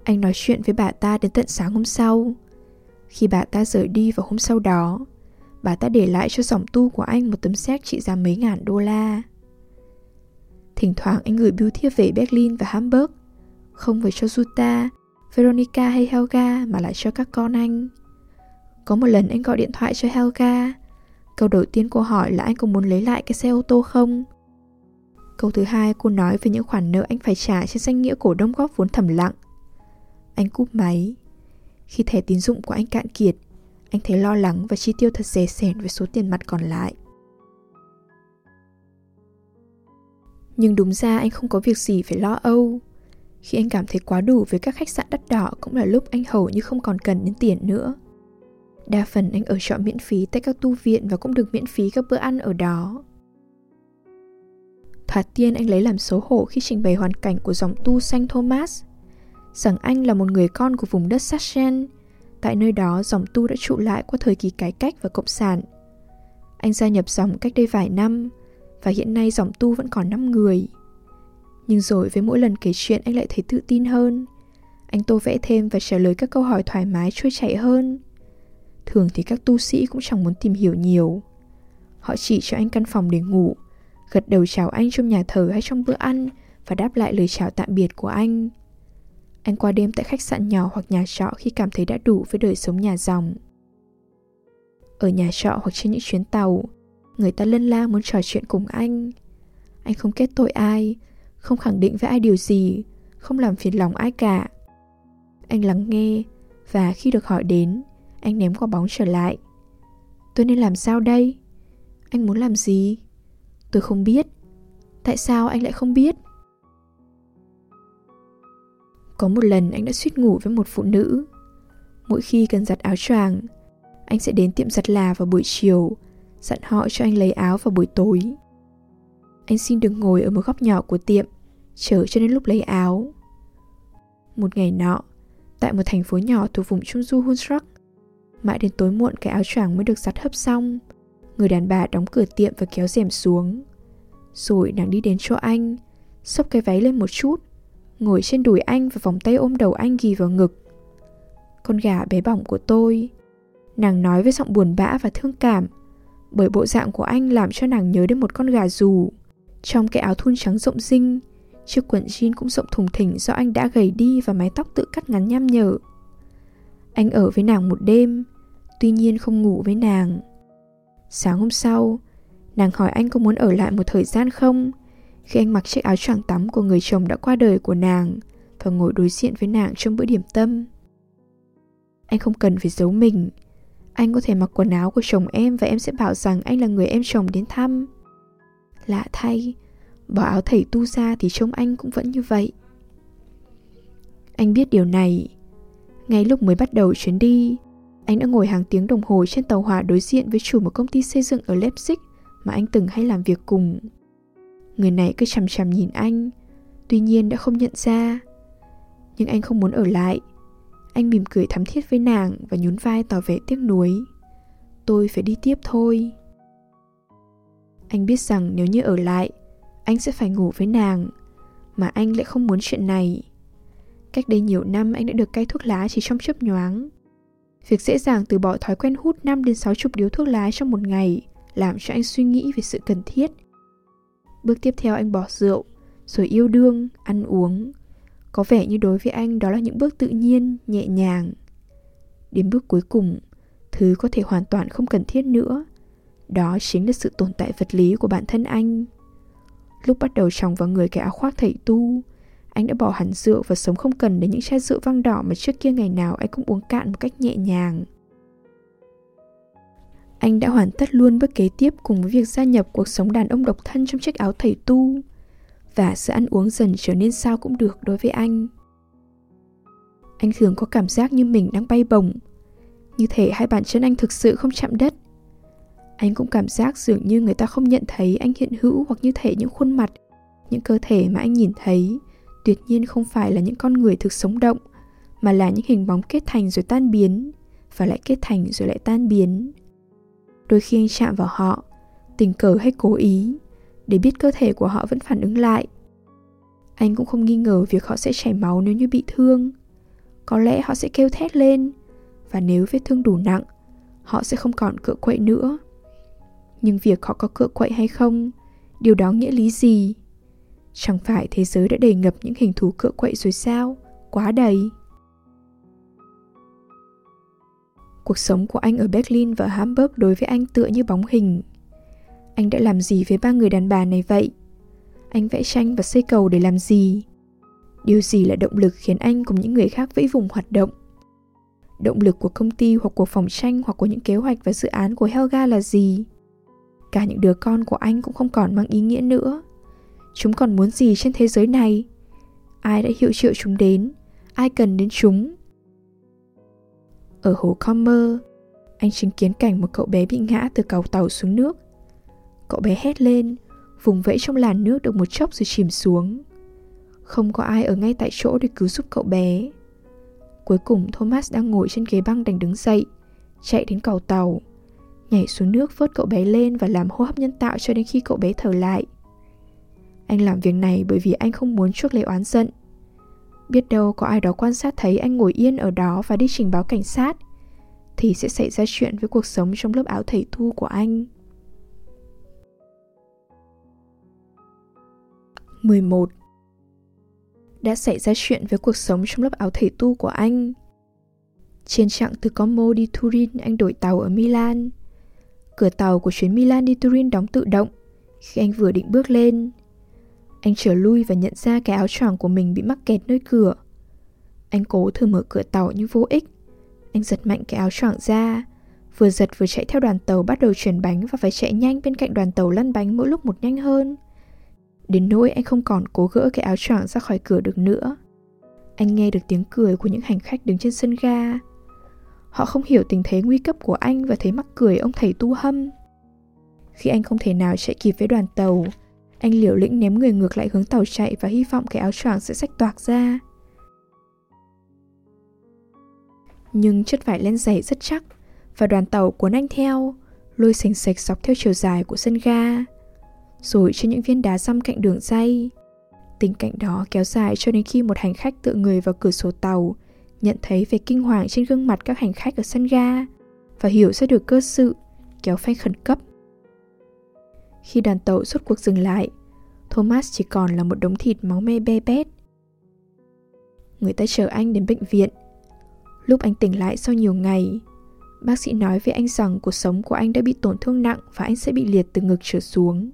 Anh nói chuyện với bà ta đến tận sáng hôm sau. Khi bà ta rời đi vào hôm sau đó, bà ta để lại cho dòng tu của anh một tấm séc trị giá mấy ngàn đô la. Thỉnh thoảng anh gửi bưu thiếp về Berlin và Hamburg, không phải cho Jutta, Veronica hay Helga mà lại cho các con anh. Có một lần anh gọi điện thoại cho Helga. Câu đầu tiên cô hỏi là anh có muốn lấy lại cái xe ô tô không? Câu thứ hai cô nói về những khoản nợ anh phải trả trên danh nghĩa cổ đông góp vốn thầm lặng. Anh cúp máy. Khi thẻ tín dụng của anh cạn kiệt, anh thấy lo lắng và chi tiêu thật dè sẻn với số tiền mặt còn lại. Nhưng đúng ra anh không có việc gì phải lo âu. Khi anh cảm thấy quá đủ với các khách sạn đắt đỏ cũng là lúc anh hầu như không còn cần đến tiền nữa. Đa phần anh ở trọ miễn phí tại các tu viện và cũng được miễn phí các bữa ăn ở đó. Thoạt tiên anh lấy làm xấu hổ khi trình bày hoàn cảnh của dòng tu Saint Thomas, rằng anh là một người con của vùng đất Sachsen. Tại nơi đó, dòng tu đã trụ lại qua thời kỳ cải cách và cộng sản. Anh gia nhập dòng cách đây vài năm, và hiện nay dòng tu vẫn còn 5 người. Nhưng rồi với mỗi lần kể chuyện anh lại thấy tự tin hơn. Anh tô vẽ thêm và trả lời các câu hỏi thoải mái trôi chảy hơn. Thường thì các tu sĩ cũng chẳng muốn tìm hiểu nhiều. Họ chỉ cho anh căn phòng để ngủ, gật đầu chào anh trong nhà thờ hay trong bữa ăn và đáp lại lời chào tạm biệt của anh. Anh qua đêm tại khách sạn nhỏ hoặc nhà trọ khi cảm thấy đã đủ với đời sống nhà dòng. Ở nhà trọ hoặc trên những chuyến tàu, người ta lân la muốn trò chuyện cùng anh. Anh không kết tội ai, không khẳng định với ai điều gì, không làm phiền lòng ai cả. Anh lắng nghe và khi được hỏi đến, anh ném quả bóng trở lại. Tôi nên làm sao đây? Anh muốn làm gì? Tôi không biết. Tại sao anh lại không biết? Có một lần anh đã suýt ngủ với một phụ nữ. Mỗi khi cần giặt áo choàng, anh sẽ đến tiệm giặt là vào buổi chiều, dặn họ cho anh lấy áo vào buổi tối. Anh xin được ngồi ở một góc nhỏ của tiệm, chờ cho đến lúc lấy áo. Một ngày nọ, tại một thành phố nhỏ thuộc vùng Trung Du Hunsrück, mãi đến tối muộn cái áo choàng mới được giặt hấp xong, người đàn bà đóng cửa tiệm và kéo rèm xuống. Rồi nàng đi đến chỗ anh, xốc cái váy lên một chút, ngồi trên đùi anh và vòng tay ôm đầu anh ghi vào ngực. Con gà bé bỏng của tôi. Nàng nói với giọng buồn bã và thương cảm, bởi bộ dạng của anh làm cho nàng nhớ đến một con gà dù. Trong cái áo thun trắng rộng rinh, chiếc quần jean cũng rộng thùng thình do anh đã gầy đi và mái tóc tự cắt ngắn nhăm nhở. Anh ở với nàng một đêm, tuy nhiên không ngủ với nàng. Sáng hôm sau, nàng hỏi anh có muốn ở lại một thời gian không khi anh mặc chiếc áo choàng tắm của người chồng đã qua đời của nàng và ngồi đối diện với nàng trong bữa điểm tâm. Anh không cần phải giấu mình. Anh có thể mặc quần áo của chồng em và em sẽ bảo rằng anh là người em chồng đến thăm. Lạ thay, bỏ áo thầy tu ra thì trông anh cũng vẫn như vậy. Anh biết điều này. Ngay lúc mới bắt đầu chuyến đi, anh đã ngồi hàng tiếng đồng hồ trên tàu hỏa đối diện với chủ một công ty xây dựng ở Leipzig mà anh từng hay làm việc cùng. Người này cứ chằm chằm nhìn anh, tuy nhiên đã không nhận ra. Nhưng anh không muốn ở lại. Anh mỉm cười thắm thiết với nàng và nhún vai tỏ vẻ tiếc nuối. Tôi phải đi tiếp thôi. Anh biết rằng nếu như ở lại, anh sẽ phải ngủ với nàng, mà anh lại không muốn chuyện này. Cách đây nhiều năm anh đã được cai thuốc lá chỉ trong chớp nhoáng. Việc dễ dàng từ bỏ thói quen hút 5 đến 6 chục điếu thuốc lá trong một ngày làm cho anh suy nghĩ về sự cần thiết. Bước tiếp theo anh bỏ rượu, rồi yêu đương, ăn uống. Có vẻ như đối với anh đó là những bước tự nhiên, nhẹ nhàng. Đến bước cuối cùng, thứ có thể hoàn toàn không cần thiết nữa. Đó chính là sự tồn tại vật lý của bản thân anh. Lúc bắt đầu tròng vào người cái áo khoác thầy tu, anh đã bỏ hẳn rượu và sống không cần đến những chai rượu vang đỏ mà trước kia ngày nào anh cũng uống cạn một cách nhẹ nhàng. Anh đã hoàn tất luôn bước kế tiếp cùng với việc gia nhập cuộc sống đàn ông độc thân trong chiếc áo thầy tu và sự ăn uống dần trở nên sao cũng được đối với anh. Anh thường có cảm giác như mình đang bay bổng, như thể hai bàn chân anh thực sự không chạm đất. Anh cũng cảm giác dường như người ta không nhận thấy anh hiện hữu hoặc như thể những khuôn mặt, những cơ thể mà anh nhìn thấy tuyệt nhiên không phải là những con người thực sống động, mà là những hình bóng kết thành rồi tan biến, và lại kết thành rồi lại tan biến. Đôi khi anh chạm vào họ, tình cờ hay cố ý, để biết cơ thể của họ vẫn phản ứng lại. Anh cũng không nghi ngờ việc họ sẽ chảy máu nếu như bị thương. Có lẽ họ sẽ kêu thét lên, và nếu vết thương đủ nặng, họ sẽ không còn cựa quậy nữa. Nhưng việc họ có cựa quậy hay không, điều đó nghĩa lý gì? Chẳng phải thế giới đã đầy ngập những hình thú cựa quậy rồi sao? Quá đầy. Cuộc sống của anh ở Berlin và Hamburg đối với anh tựa như bóng hình. Anh đã làm gì với ba người đàn bà này vậy? Anh vẽ tranh và xây cầu để làm gì? Điều gì là động lực khiến anh cùng những người khác vẫy vùng hoạt động? Động lực của công ty hoặc của phòng tranh hoặc của những kế hoạch và dự án của Helga là gì? Cả những đứa con của anh cũng không còn mang ý nghĩa nữa. Chúng còn muốn gì trên thế giới này? Ai đã hiệu triệu chúng đến? Ai cần đến chúng? Ở hồ Comer, anh chứng kiến cảnh một cậu bé bị ngã từ cầu tàu xuống nước. Cậu bé hét lên, vùng vẫy trong làn nước được một chốc rồi chìm xuống. Không có ai ở ngay tại chỗ để cứu giúp cậu bé. Cuối cùng Thomas đang ngồi trên ghế băng đành đứng dậy, chạy đến cầu tàu, nhảy xuống nước vớt cậu bé lên và làm hô hấp nhân tạo cho đến khi cậu bé thở lại. Anh làm việc này bởi vì anh không muốn chuốc lấy oán giận. Biết đâu có ai đó quan sát thấy anh ngồi yên ở đó và đi trình báo cảnh sát, thì sẽ xảy ra chuyện với cuộc sống trong lớp áo thầy thu của anh. 11 đã xảy ra chuyện với cuộc sống trong lớp áo thể tu của anh. Trên chặng từ Como đi Turin, anh đổi tàu ở Milan. Cửa tàu của chuyến Milan đi Turin đóng tự động khi anh vừa định bước lên. Anh trở lui và nhận ra cái áo choàng của mình bị mắc kẹt nơi cửa. Anh cố thử mở cửa tàu nhưng vô ích. Anh giật mạnh cái áo choàng ra, vừa giật vừa chạy theo đoàn tàu bắt đầu chuyển bánh và phải chạy nhanh bên cạnh đoàn tàu lăn bánh mỗi lúc một nhanh hơn. Đến nỗi anh không còn cố gỡ cái áo choàng ra khỏi cửa được nữa. Anh nghe được tiếng cười của những hành khách đứng trên sân ga. Họ không hiểu tình thế nguy cấp của anh và thấy mắc cười ông thầy tu hâm. Khi anh không thể nào chạy kịp với đoàn tàu, anh liều lĩnh ném người ngược lại hướng tàu chạy và hy vọng cái áo choàng sẽ sách toạc ra. Nhưng chất vải len dày rất chắc và đoàn tàu cuốn anh theo, lôi sành sạch dọc theo chiều dài của sân ga rồi trên những viên đá răm cạnh đường dây. Tình cảnh đó kéo dài cho đến khi một hành khách tựa người vào cửa sổ tàu, nhận thấy vẻ kinh hoàng trên gương mặt các hành khách ở sân ga và hiểu ra được cơ sự, kéo phanh khẩn cấp. Khi đoàn tàu suốt cuộc dừng lại, Thomas chỉ còn là một đống thịt máu me be bét. Người ta chở anh đến bệnh viện. Lúc anh tỉnh lại sau nhiều ngày, bác sĩ nói với anh rằng cuộc sống của anh đã bị tổn thương nặng và anh sẽ bị liệt từ ngực trở xuống.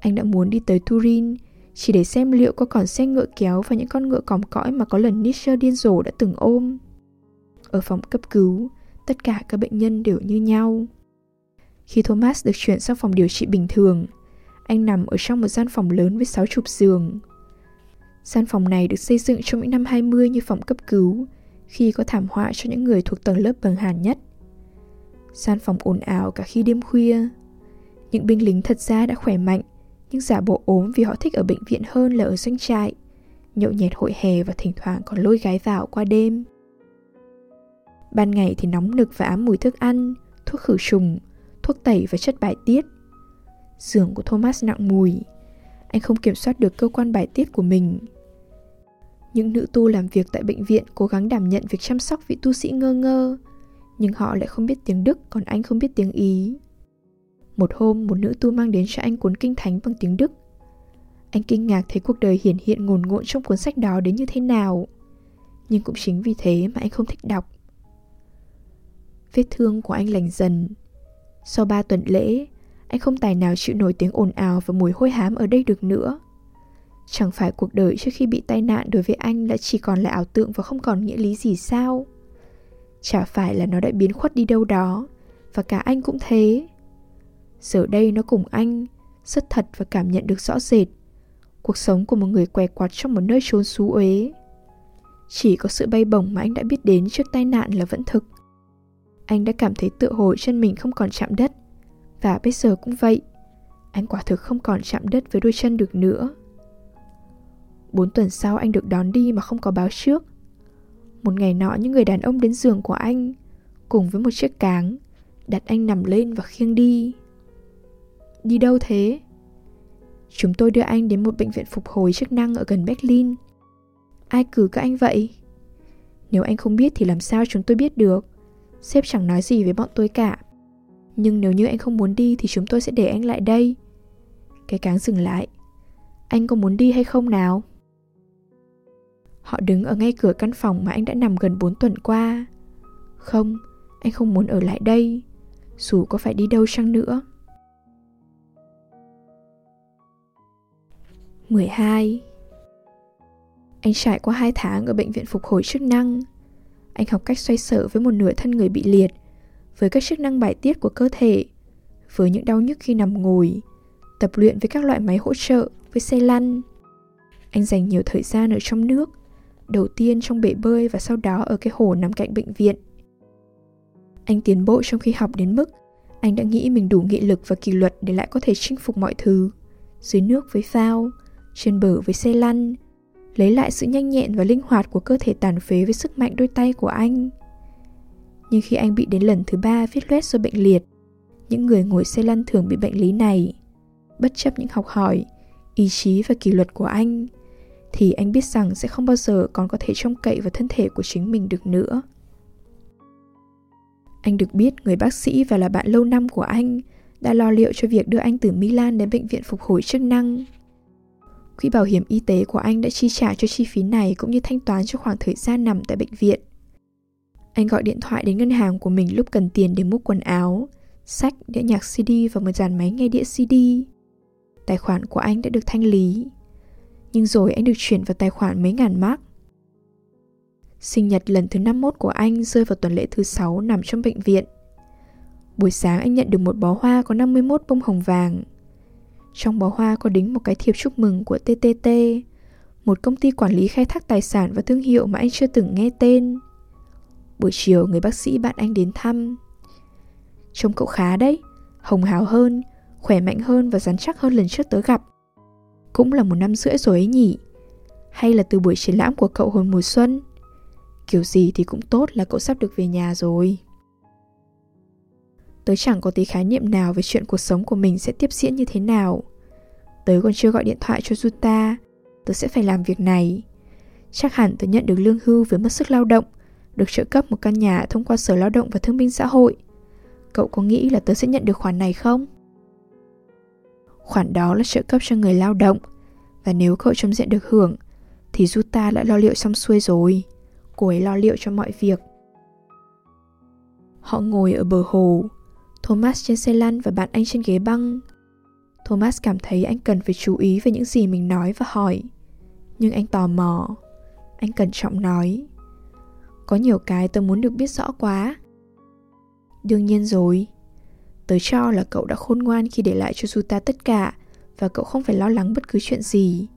Anh đã muốn đi tới Turin chỉ để xem liệu có còn xe ngựa kéo và những con ngựa còm cõi mà có lần Nietzsche điên rồ đã từng ôm. Ở phòng cấp cứu, tất cả các bệnh nhân đều như nhau. Khi Thomas được chuyển sang phòng điều trị bình thường, anh nằm ở trong một gian phòng lớn với sáu chục giường. Gian phòng này được xây dựng trong những năm 20 như phòng cấp cứu, khi có thảm họa cho những người thuộc tầng lớp bần hàn nhất. Gian phòng ồn ào cả khi đêm khuya. Những binh lính thật ra đã khỏe mạnh, nhưng giả bộ ốm vì họ thích ở bệnh viện hơn là ở doanh trại. Nhậu nhẹt hội hè và thỉnh thoảng còn lôi gái vào qua đêm. Ban ngày thì nóng nực và ám mùi thức ăn, thuốc khử trùng, thuốc tẩy và chất bài tiết. Giường của Thomas nặng mùi. Anh không kiểm soát được cơ quan bài tiết của mình. Những nữ tu làm việc tại bệnh viện cố gắng đảm nhận việc chăm sóc vị tu sĩ ngơ ngơ, nhưng họ lại không biết tiếng Đức còn anh không biết tiếng Ý. Một hôm, một nữ tu mang đến cho anh cuốn kinh thánh bằng tiếng Đức. Anh kinh ngạc thấy cuộc đời hiển hiện ngồn ngộn trong cuốn sách đó đến như thế nào. Nhưng cũng chính vì thế mà anh không thích đọc. Vết thương của anh lành dần. Sau ba tuần lễ, anh không tài nào chịu nổi tiếng ồn ào và mùi hôi hám ở đây được nữa. Chẳng phải cuộc đời trước khi bị tai nạn đối với anh đã chỉ còn là ảo tượng và không còn nghĩa lý gì sao? Chả phải là nó đã biến khuất đi đâu đó, và cả anh cũng thế. Giờ đây nó cùng anh, rất thật và cảm nhận được rõ rệt. Cuộc sống của một người què quặt trong một nơi trốn xú uế. Chỉ có sự bay bổng mà anh đã biết đến trước tai nạn là vẫn thực. Anh đã cảm thấy tựa hồi chân mình không còn chạm đất. Và bây giờ cũng vậy. Anh quả thực không còn chạm đất với đôi chân được nữa. Bốn tuần sau anh được đón đi mà không có báo trước. Một ngày nọ những người đàn ông đến giường của anh, cùng với một chiếc cáng, đặt anh nằm lên và khiêng đi. Đi đâu thế? Chúng tôi đưa anh đến một bệnh viện phục hồi chức năng ở gần Berlin. Ai cử các anh vậy? Nếu anh không biết thì làm sao chúng tôi biết được? Sếp chẳng nói gì với bọn tôi cả. Nhưng nếu như anh không muốn đi thì chúng tôi sẽ để anh lại đây. Cái cáng dừng lại. Anh có muốn đi hay không nào? Họ đứng ở ngay cửa căn phòng mà anh đã nằm gần 4 tuần qua. Không, anh không muốn ở lại đây, dù có phải đi đâu chăng nữa. 12. Anh trải qua 2 tháng ở bệnh viện phục hồi chức năng. Anh học cách xoay sở với một nửa thân người bị liệt, với các chức năng bài tiết của cơ thể, với những đau nhức khi nằm ngồi, tập luyện với các loại máy hỗ trợ, với xe lăn. Anh dành nhiều thời gian ở trong nước, đầu tiên trong bể bơi và sau đó ở cái hồ nằm cạnh bệnh viện. Anh tiến bộ trong khi học đến mức anh đã nghĩ mình đủ nghị lực và kỷ luật để lại có thể chinh phục mọi thứ. Dưới nước với phao, trên bờ với xe lăn, lấy lại sự nhanh nhẹn và linh hoạt của cơ thể tàn phế với sức mạnh đôi tay của anh. Nhưng khi anh bị đến lần thứ ba viết loét do bệnh liệt, những người ngồi xe lăn thường bị bệnh lý này, bất chấp những học hỏi, ý chí và kỷ luật của anh, thì anh biết rằng sẽ không bao giờ còn có thể trông cậy vào thân thể của chính mình được nữa. Anh được biết người bác sĩ và là bạn lâu năm của anh đã lo liệu cho việc đưa anh từ Milan đến bệnh viện phục hồi chức năng. Quỹ bảo hiểm y tế của anh đã chi trả cho chi phí này cũng như thanh toán cho khoảng thời gian nằm tại bệnh viện. Anh gọi điện thoại đến ngân hàng của mình lúc cần tiền để mua quần áo, sách, đĩa nhạc CD và một dàn máy nghe đĩa CD. Tài khoản của anh đã được thanh lý. Nhưng rồi anh được chuyển vào tài khoản mấy ngàn mark. Sinh nhật lần thứ 51 của anh rơi vào tuần lễ thứ 6 nằm trong bệnh viện. Buổi sáng anh nhận được một bó hoa có 51 bông hồng vàng. Trong bó hoa có đính một cái thiệp chúc mừng của TTT, một công ty quản lý khai thác tài sản và thương hiệu mà anh chưa từng nghe tên. Buổi chiều người bác sĩ bạn anh đến thăm. Trông cậu khá đấy, hồng hào hơn, khỏe mạnh hơn và rắn chắc hơn lần trước tớ gặp. Cũng là một năm rưỡi rồi ấy nhỉ? Hay là từ buổi triển lãm của cậu hồi mùa xuân? Kiểu gì thì cũng tốt là cậu sắp được về nhà rồi. Tớ chẳng có tí khái niệm nào về chuyện cuộc sống của mình sẽ tiếp diễn như thế nào. Tớ còn chưa gọi điện thoại cho Juta, tớ sẽ phải làm việc này. Chắc hẳn tớ nhận được lương hưu với mất sức lao động, được trợ cấp một căn nhà thông qua Sở Lao động và Thương binh Xã hội. Cậu có nghĩ là tớ sẽ nhận được khoản này không? Khoản đó là trợ cấp cho người lao động, và nếu cậu trong diện được hưởng, thì Juta đã lo liệu xong xuôi rồi. Cô ấy lo liệu cho mọi việc. Họ ngồi ở bờ hồ, Thomas trên xe lăn và bạn anh trên ghế băng. Thomas cảm thấy anh cần phải chú ý về những gì mình nói và hỏi. Nhưng anh tò mò. Anh cẩn trọng nói. Có nhiều cái tôi muốn được biết rõ quá. Đương nhiên rồi. Tớ cho là cậu đã khôn ngoan khi để lại cho Juta tất cả và cậu không phải lo lắng bất cứ chuyện gì.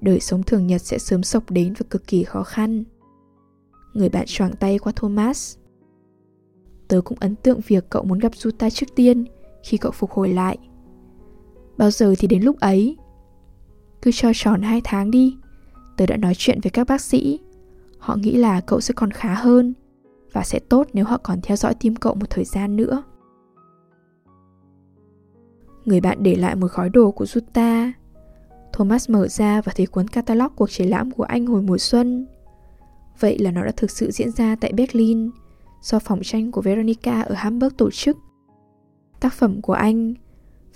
Đời sống thường nhật sẽ sớm sộc đến và cực kỳ khó khăn. Người bạn choàng tay qua Thomas. Tớ cũng ấn tượng việc cậu muốn gặp Juta trước tiên khi cậu phục hồi lại. Bao giờ thì đến lúc ấy? Cứ cho tròn 2 tháng đi. Tớ đã nói chuyện với các bác sĩ. Họ nghĩ là cậu sẽ còn khá hơn và sẽ tốt nếu họ còn theo dõi tim cậu một thời gian nữa. Người bạn để lại một gói đồ của Juta. Thomas mở ra và thấy cuốn catalog cuộc triển lãm của anh hồi mùa xuân. Vậy là nó đã thực sự diễn ra tại Berlin, do phòng tranh của Veronica ở Hamburg tổ chức. Tác phẩm của anh,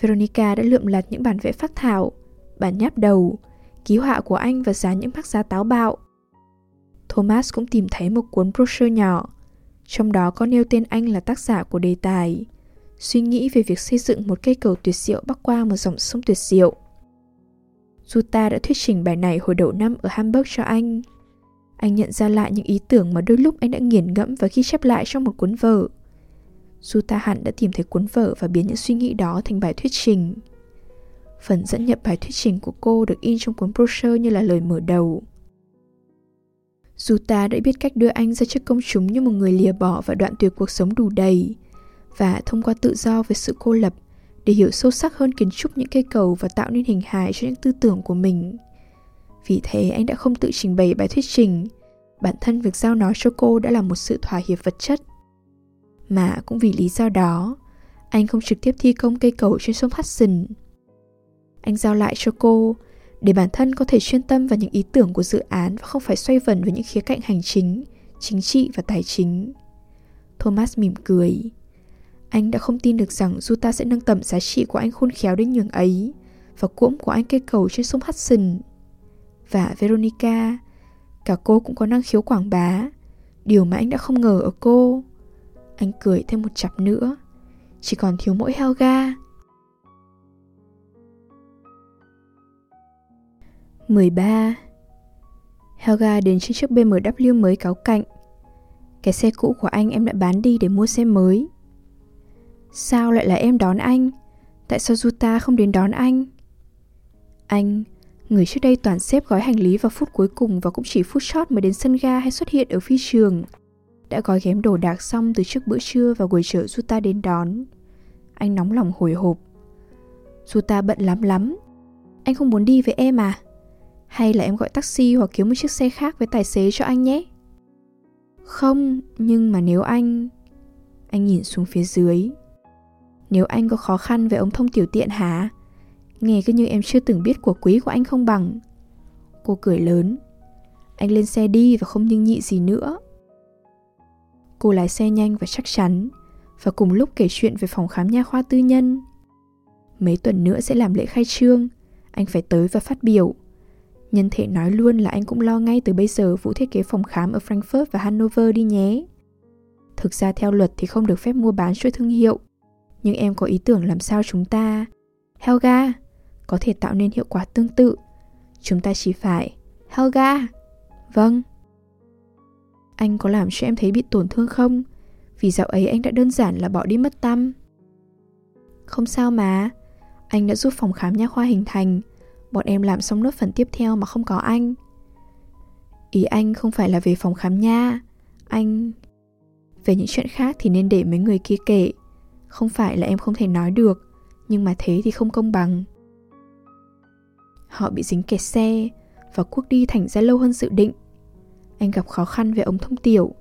Veronica đã lượm lặt những bản vẽ phác thảo, bản nháp đầu, ký họa của anh và dán những bác giá táo bạo. Thomas cũng tìm thấy một cuốn brochure nhỏ, trong đó có nêu tên anh là tác giả của đề tài, suy nghĩ về việc xây dựng một cây cầu tuyệt diệu bắc qua một dòng sông tuyệt diệu. Juta đã thuyết trình bài này hồi đầu năm ở Hamburg cho anh – anh nhận ra lại những ý tưởng mà đôi lúc anh đã nghiền ngẫm và ghi chép lại trong một cuốn vở. Suta hẳn đã tìm thấy cuốn vở và biến những suy nghĩ đó thành bài thuyết trình. Phần dẫn nhập bài thuyết trình của cô được in trong cuốn brochure như là lời mở đầu. Juta đã biết cách đưa anh ra trước công chúng như một người lìa bỏ và đoạn tuyệt cuộc sống đủ đầy, và thông qua tự do với sự cô lập để hiểu sâu sắc hơn kiến trúc những cây cầu và tạo nên hình hài cho những tư tưởng của mình. Vì thế anh đã không tự trình bày bài thuyết trình. Bản thân việc giao nó cho cô đã là một sự thỏa hiệp vật chất. Mà cũng vì lý do đó, anh không trực tiếp thi công cây cầu trên sông Hudson. Anh giao lại cho cô để bản thân có thể chuyên tâm vào những ý tưởng của dự án và không phải xoay vần với những khía cạnh hành chính, chính trị và tài chính. Thomas mỉm cười. Anh đã không tin được rằng Juta sẽ nâng tầm giá trị của anh khôn khéo đến nhường ấy và cuỗm của anh cây cầu trên sông Hudson. Và Veronica, cả cô cũng có năng khiếu quảng bá, điều mà anh đã không ngờ ở cô. Anh cười thêm một chặp nữa, chỉ còn thiếu mỗi Helga. 13. Helga đến trên chiếc BMW mới cáo cạnh. Cái xe cũ của anh em đã bán đi để mua xe mới. Sao lại là em đón anh? Tại sao Juta không đến đón anh? Anh, người trước đây toàn xếp gói hành lý vào phút cuối cùng và cũng chỉ phút chót mới đến sân ga hay xuất hiện ở phi trường. Đã gói ghém đồ đạc xong từ trước bữa trưa và ngồi chờ Suta đến đón. Anh nóng lòng hồi hộp. Suta bận lắm lắm. Anh không muốn đi với em à? Hay là em gọi taxi hoặc kiếm một chiếc xe khác với tài xế cho anh nhé? Không, nhưng mà nếu anh... Anh nhìn xuống phía dưới. Nếu anh có khó khăn về ống thông tiểu tiện hả? Nghe cứ như em chưa từng biết của quý của anh không bằng. Cô cười lớn. Anh lên xe đi và không nhưng nhị gì nữa. Cô lái xe nhanh và chắc chắn và cùng lúc kể chuyện về phòng khám nha khoa tư nhân. Mấy tuần nữa sẽ làm lễ khai trương, anh phải tới và phát biểu. Nhân thể nói luôn là anh cũng lo ngay từ bây giờ vụ thiết kế phòng khám ở Frankfurt và Hanover đi nhé. Thực ra theo luật thì không được phép mua bán chuỗi thương hiệu, nhưng em có ý tưởng làm sao chúng ta, Helga, có thể tạo nên hiệu quả tương tự. Chúng ta chỉ phải, Helga, vâng. Anh có làm cho em thấy bị tổn thương không? Vì dạo ấy anh đã đơn giản là bỏ đi mất tâm. Không sao mà, anh đã giúp phòng khám nha khoa hình thành bọn em làm xong nốt phần tiếp theo mà không có anh ý anh không phải là về phòng khám nha anh về những chuyện khác thì nên để mấy người kia kể không phải là em không thể nói được nhưng mà thế thì không công bằng họ bị dính kẹt xe và cuộc đi thành ra lâu hơn dự định anh gặp khó khăn về ống thông tiểu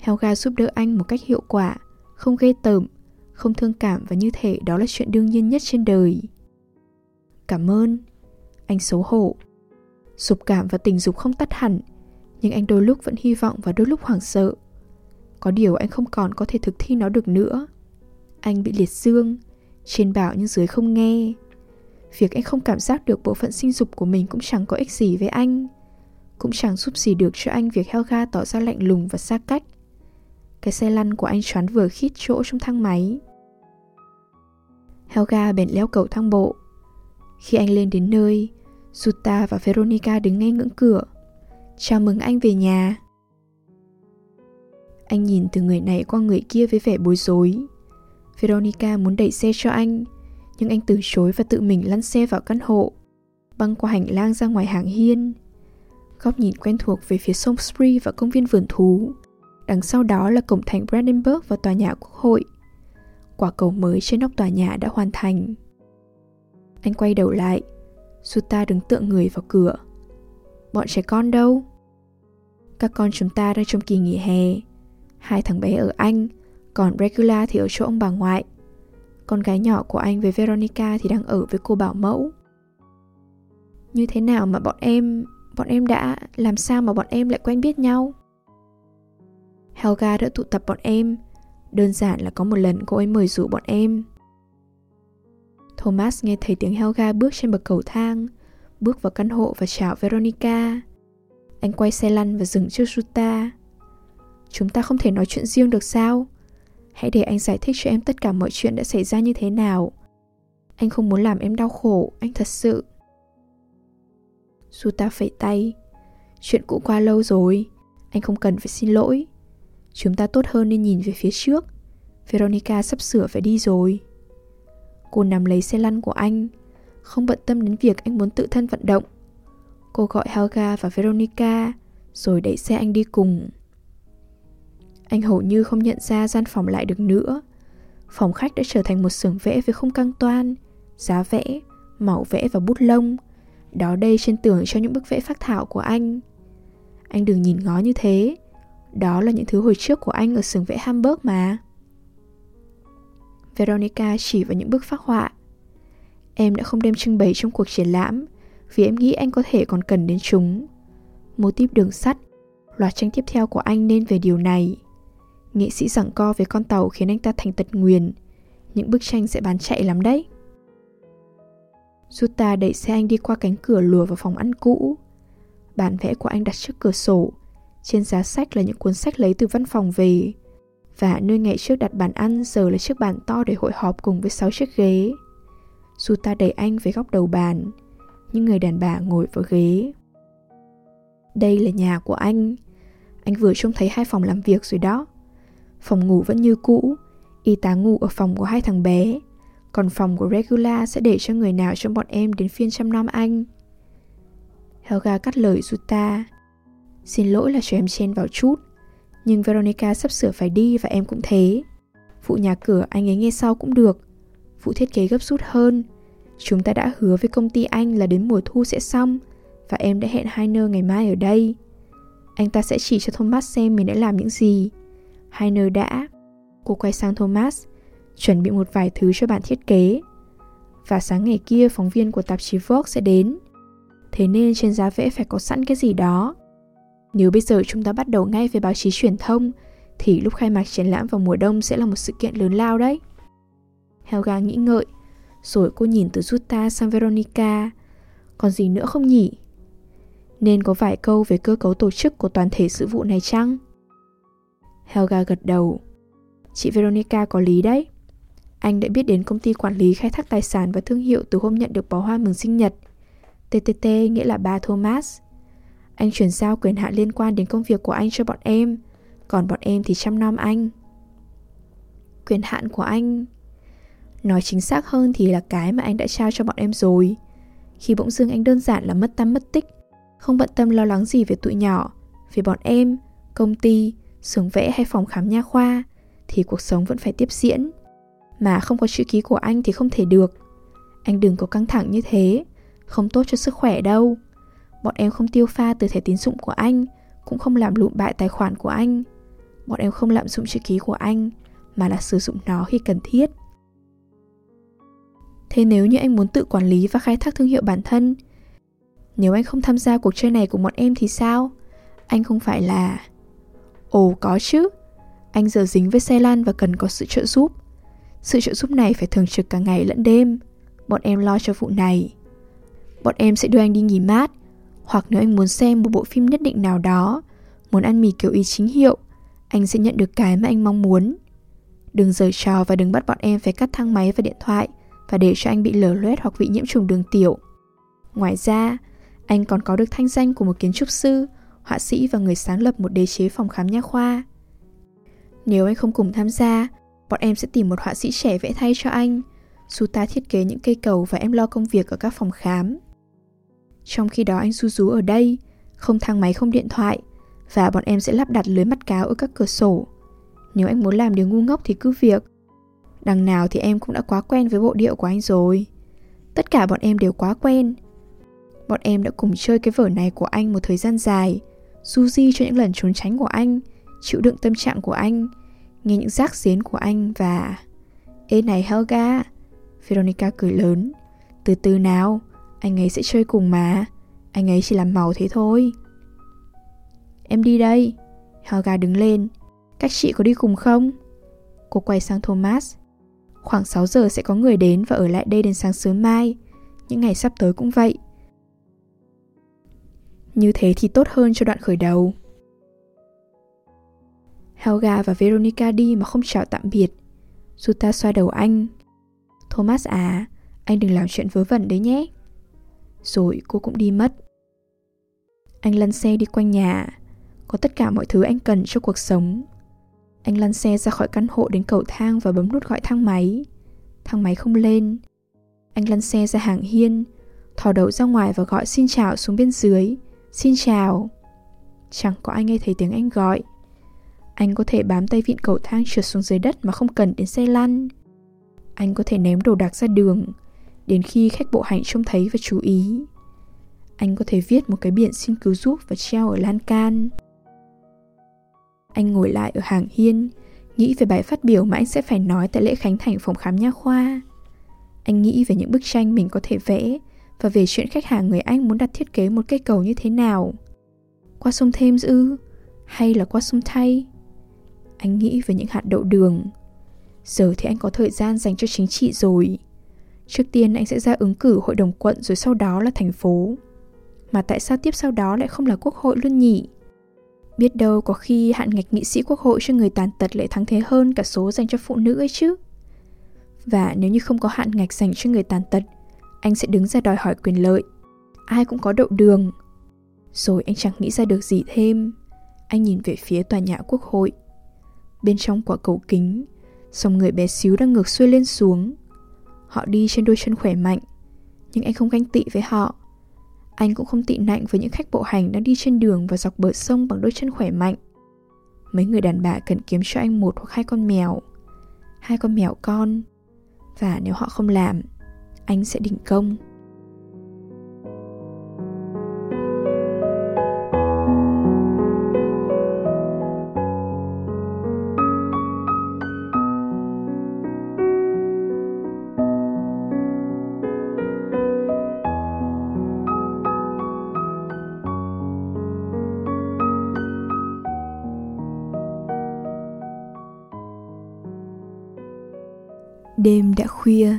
Helga giúp đỡ anh một cách hiệu quả không ghê tởm không thương cảm và như thể đó là chuyện đương nhiên nhất trên đời cảm ơn anh xấu hổ. sụp cảm và tình dục không tắt hẳn, nhưng anh đôi lúc vẫn hy vọng và đôi lúc hoảng sợ. Có điều anh không còn có thể thực thi nó được nữa. Anh bị liệt dương, trên bảo nhưng dưới không nghe. Việc anh không cảm giác được bộ phận sinh dục của mình cũng chẳng có ích gì với anh. Cũng chẳng giúp gì được cho anh việc Helga tỏ ra lạnh lùng và xa cách. Cái xe lăn của anh choán vừa khít chỗ trong thang máy. Helga bèn leo cầu thang bộ. Khi anh lên đến nơi, Suta và Veronica đứng ngay ngưỡng cửa. Chào mừng anh về nhà. Anh nhìn từ người này qua người kia với vẻ bối rối. Veronica muốn đẩy xe cho anh, nhưng anh từ chối và tự mình lăn xe vào căn hộ, băng qua hành lang ra ngoài hàng hiên. Góc nhìn quen thuộc về phía sông Spree và công viên vườn thú. Đằng sau đó là cổng thành Brandenburg và tòa nhà quốc hội. Quả cầu mới trên nóc tòa nhà đã hoàn thành. Anh quay đầu lại, Suta đứng tựa người vào cửa. Bọn trẻ con đâu? Các con chúng ta đang trong kỳ nghỉ hè. Hai thằng bé ở Anh, còn Regula thì ở chỗ ông bà ngoại. Con gái nhỏ của anh với Veronica thì đang ở với cô bảo mẫu. Như thế nào mà bọn em, bọn em đã, làm sao mà bọn em lại quen biết nhau? Helga đã tụ tập bọn em, đơn giản là có một lần cô ấy mời rủ bọn em Thomas nghe thấy tiếng Helga bước trên bậc cầu thang, bước vào căn hộ và chào Veronica. Anh quay xe lăn và dừng trước Juta. Chúng ta không thể nói chuyện riêng được sao? Hãy để anh giải thích cho em tất cả mọi chuyện đã xảy ra như thế nào. Anh không muốn làm em đau khổ, anh thật sự. suta phẩy tay. Chuyện cũ qua lâu rồi, anh không cần phải xin lỗi. Chúng ta tốt hơn nên nhìn về phía trước. Veronica sắp sửa phải đi rồi. Cô nắm lấy xe lăn của anh, không bận tâm đến việc anh muốn tự thân vận động. Cô gọi Helga và Veronica, rồi đẩy xe anh đi cùng. Anh hầu như không nhận ra gian phòng lại được nữa. Phòng khách đã trở thành một xưởng vẽ với không căng toan, giá vẽ, màu vẽ và bút lông. Đó đây trên tường cho những bức vẽ phác thảo của anh. Anh đừng nhìn ngó như thế. Đó là những thứ hồi trước của anh ở xưởng vẽ Hamburg mà. Veronica chỉ vào những bức phác họa. Em đã không đem trưng bày trong cuộc triển lãm vì em nghĩ anh có thể còn cần đến chúng. Mô típ đường sắt, Loạt tranh tiếp theo của anh nên về điều này. Nghệ sĩ giảng co với con tàu khiến anh ta thành tật nguyền. Những bức tranh sẽ bán chạy lắm đấy. Suta đẩy xe anh đi qua cánh cửa lùa vào phòng ăn cũ. Bản vẽ của anh đặt trước cửa sổ. Trên giá sách là những cuốn sách lấy từ văn phòng về. Và nơi ngày trước đặt bàn ăn giờ là chiếc bàn to để hội họp cùng với 6 chiếc ghế. Suta đẩy anh về góc đầu bàn. Những người đàn bà ngồi vào ghế. Đây là nhà của anh. Anh vừa trông thấy hai phòng làm việc rồi đó. Phòng ngủ vẫn như cũ, y tá ngủ ở phòng của hai thằng bé. Còn phòng của Regula sẽ để cho người nào trong bọn em đến phiên chăm nom anh. Helga cắt lời Zuta. Xin lỗi là cho em chen vào chút. Nhưng Veronica sắp sửa phải đi và em cũng thế. Vụ nhà cửa anh ấy nghe sau cũng được. Vụ thiết kế gấp rút hơn. Chúng ta đã hứa với công ty anh là đến mùa thu sẽ xong và em đã hẹn Heiner ngày mai ở đây. Anh ta sẽ chỉ cho Thomas xem mình đã làm những gì hai nơi đã. Cô quay sang Thomas, chuẩn bị một vài thứ cho bạn thiết kế. Và sáng ngày kia phóng viên của tạp chí Vogue sẽ đến. Thế nên trên giá vẽ phải có sẵn cái gì đó. Nếu bây giờ chúng ta bắt đầu ngay với báo chí truyền thông, thì lúc khai mạc triển lãm vào mùa đông sẽ là một sự kiện lớn lao đấy. Helga nghĩ ngợi, rồi cô nhìn từ Jutta sang Veronica. Còn gì nữa không nhỉ? Nên có vài câu về cơ cấu tổ chức của toàn thể sự vụ này chăng? Helga gật đầu. Chị Veronica có lý đấy. Anh đã biết đến công ty quản lý khai thác tài sản và thương hiệu từ hôm nhận được bó hoa mừng sinh nhật. TTT nghĩa là ba Thomas. Anh chuyển giao quyền hạn liên quan đến công việc của anh cho bọn em, còn bọn em thì chăm nom anh. Quyền hạn của anh... Nói chính xác hơn thì là cái mà anh đã trao cho bọn em rồi. Khi bỗng dưng anh đơn giản là mất tâm mất tích, không bận tâm lo lắng gì về tụi nhỏ, về bọn em, công ty, xưởng vẽ hay phòng khám nha khoa, thì cuộc sống vẫn phải tiếp diễn. Mà không có chữ ký của anh thì không thể được. Anh đừng có căng thẳng như thế, không tốt cho sức khỏe đâu. Bọn em không tiêu pha từ thẻ tín dụng của anh, cũng không làm lụm bại tài khoản của anh. Bọn em không lạm dụng chữ ký của anh, mà là sử dụng nó khi cần thiết. Thế nếu như anh muốn tự quản lý và khai thác thương hiệu bản thân, nếu anh không tham gia cuộc chơi này của bọn em thì sao? Anh không phải là... Ồ có chứ, anh giờ dính với xe lan và cần có sự trợ giúp. Sự trợ giúp này phải thường trực cả ngày lẫn đêm. Bọn em lo cho vụ này. Bọn em sẽ đưa anh đi nghỉ mát, hoặc nếu anh muốn xem một bộ phim nhất định nào đó, muốn ăn mì kiểu ý chính hiệu, anh sẽ nhận được cái mà anh mong muốn. Đừng rời trò và đừng bắt bọn em phải cắt thang máy và điện thoại và để cho anh bị lở loét hoặc bị nhiễm trùng đường tiểu. Ngoài ra, anh còn có được thanh danh của một kiến trúc sư, họa sĩ và người sáng lập một đế chế phòng khám nha khoa. Nếu anh không cùng tham gia, bọn em sẽ tìm một họa sĩ trẻ vẽ thay cho anh. Suta thiết kế những cây cầu và em lo công việc ở các phòng khám. Trong khi đó anh du rú ở đây, không thang máy không điện thoại, và bọn em sẽ lắp đặt lưới mắt cáo ở các cửa sổ. Nếu anh muốn làm điều ngu ngốc thì cứ việc. Đằng nào thì em cũng đã quá quen với bộ điệu của anh rồi. Tất cả bọn em đều quá quen. Bọn em đã cùng chơi cái vở này của anh một thời gian dài, du di cho những lần trốn tránh của anh, chịu đựng tâm trạng của anh, nghe những rác xến của anh và... Ê này Helga! Veronica cười lớn. Từ từ nào, anh ấy sẽ chơi cùng mà. Anh ấy chỉ làm màu thế thôi. Em đi đây. Helga đứng lên. Các chị có đi cùng không? Cô quay sang Thomas. Khoảng 6 giờ sẽ có người đến và ở lại đây đến sáng sớm mai. Những ngày sắp tới cũng vậy. Như thế thì tốt hơn cho đoạn khởi đầu. Helga và Veronica đi mà không chào tạm biệt. Zuta xoa đầu anh. Thomas à, anh đừng làm chuyện vớ vẩn đấy nhé. Rồi cô cũng đi mất. Anh lăn xe đi quanh nhà, có tất cả mọi thứ anh cần cho cuộc sống. Anh lăn xe ra khỏi căn hộ đến cầu thang và bấm nút gọi thang máy. Thang máy không lên. Anh lăn xe ra hàng hiên, thò đầu ra ngoài và gọi xin chào xuống bên dưới. Xin chào. Chẳng có ai nghe thấy tiếng anh gọi. Anh có thể bám tay vịn cầu thang trượt xuống dưới đất mà không cần đến xe lăn. Anh có thể ném đồ đạc ra đường, đến khi khách bộ hành trông thấy và chú ý. Anh có thể viết một cái biển xin cứu giúp và treo ở lan can. Anh ngồi lại ở hàng hiên, nghĩ về bài phát biểu mà anh sẽ phải nói tại lễ khánh thành phòng khám nha khoa. Anh nghĩ về những bức tranh mình có thể vẽ và về chuyện khách hàng người Anh muốn đặt thiết kế một cây cầu như thế nào. Qua sông Thames ư? Hay là qua sông thay? Anh nghĩ về những hạt đậu đường. Giờ thì anh có thời gian dành cho chính trị rồi. Trước tiên anh sẽ ra ứng cử hội đồng quận rồi sau đó là thành phố. Mà tại sao tiếp sau đó lại không là quốc hội luôn nhỉ? Biết đâu có khi hạn ngạch nghị sĩ quốc hội cho người tàn tật lại thắng thế hơn cả số dành cho phụ nữ ấy chứ. Và nếu như không có hạn ngạch dành cho người tàn tật, anh sẽ đứng ra đòi hỏi quyền lợi. Ai cũng có đậu đường. Rồi anh chẳng nghĩ ra được gì thêm. Anh nhìn về phía tòa nhà quốc hội. Bên trong quả cầu kính, dòng người bé xíu đang ngược xuôi lên xuống. Họ đi trên đôi chân khỏe mạnh, nhưng anh không ganh tị với họ. Anh cũng không tị nạnh với những khách bộ hành đang đi trên đường và dọc bờ sông bằng đôi chân khỏe mạnh. Mấy người đàn bà cần kiếm cho anh một hoặc hai con mèo. Hai con mèo con. Và nếu họ không làm, anh sẽ đình công. Đêm đã khuya,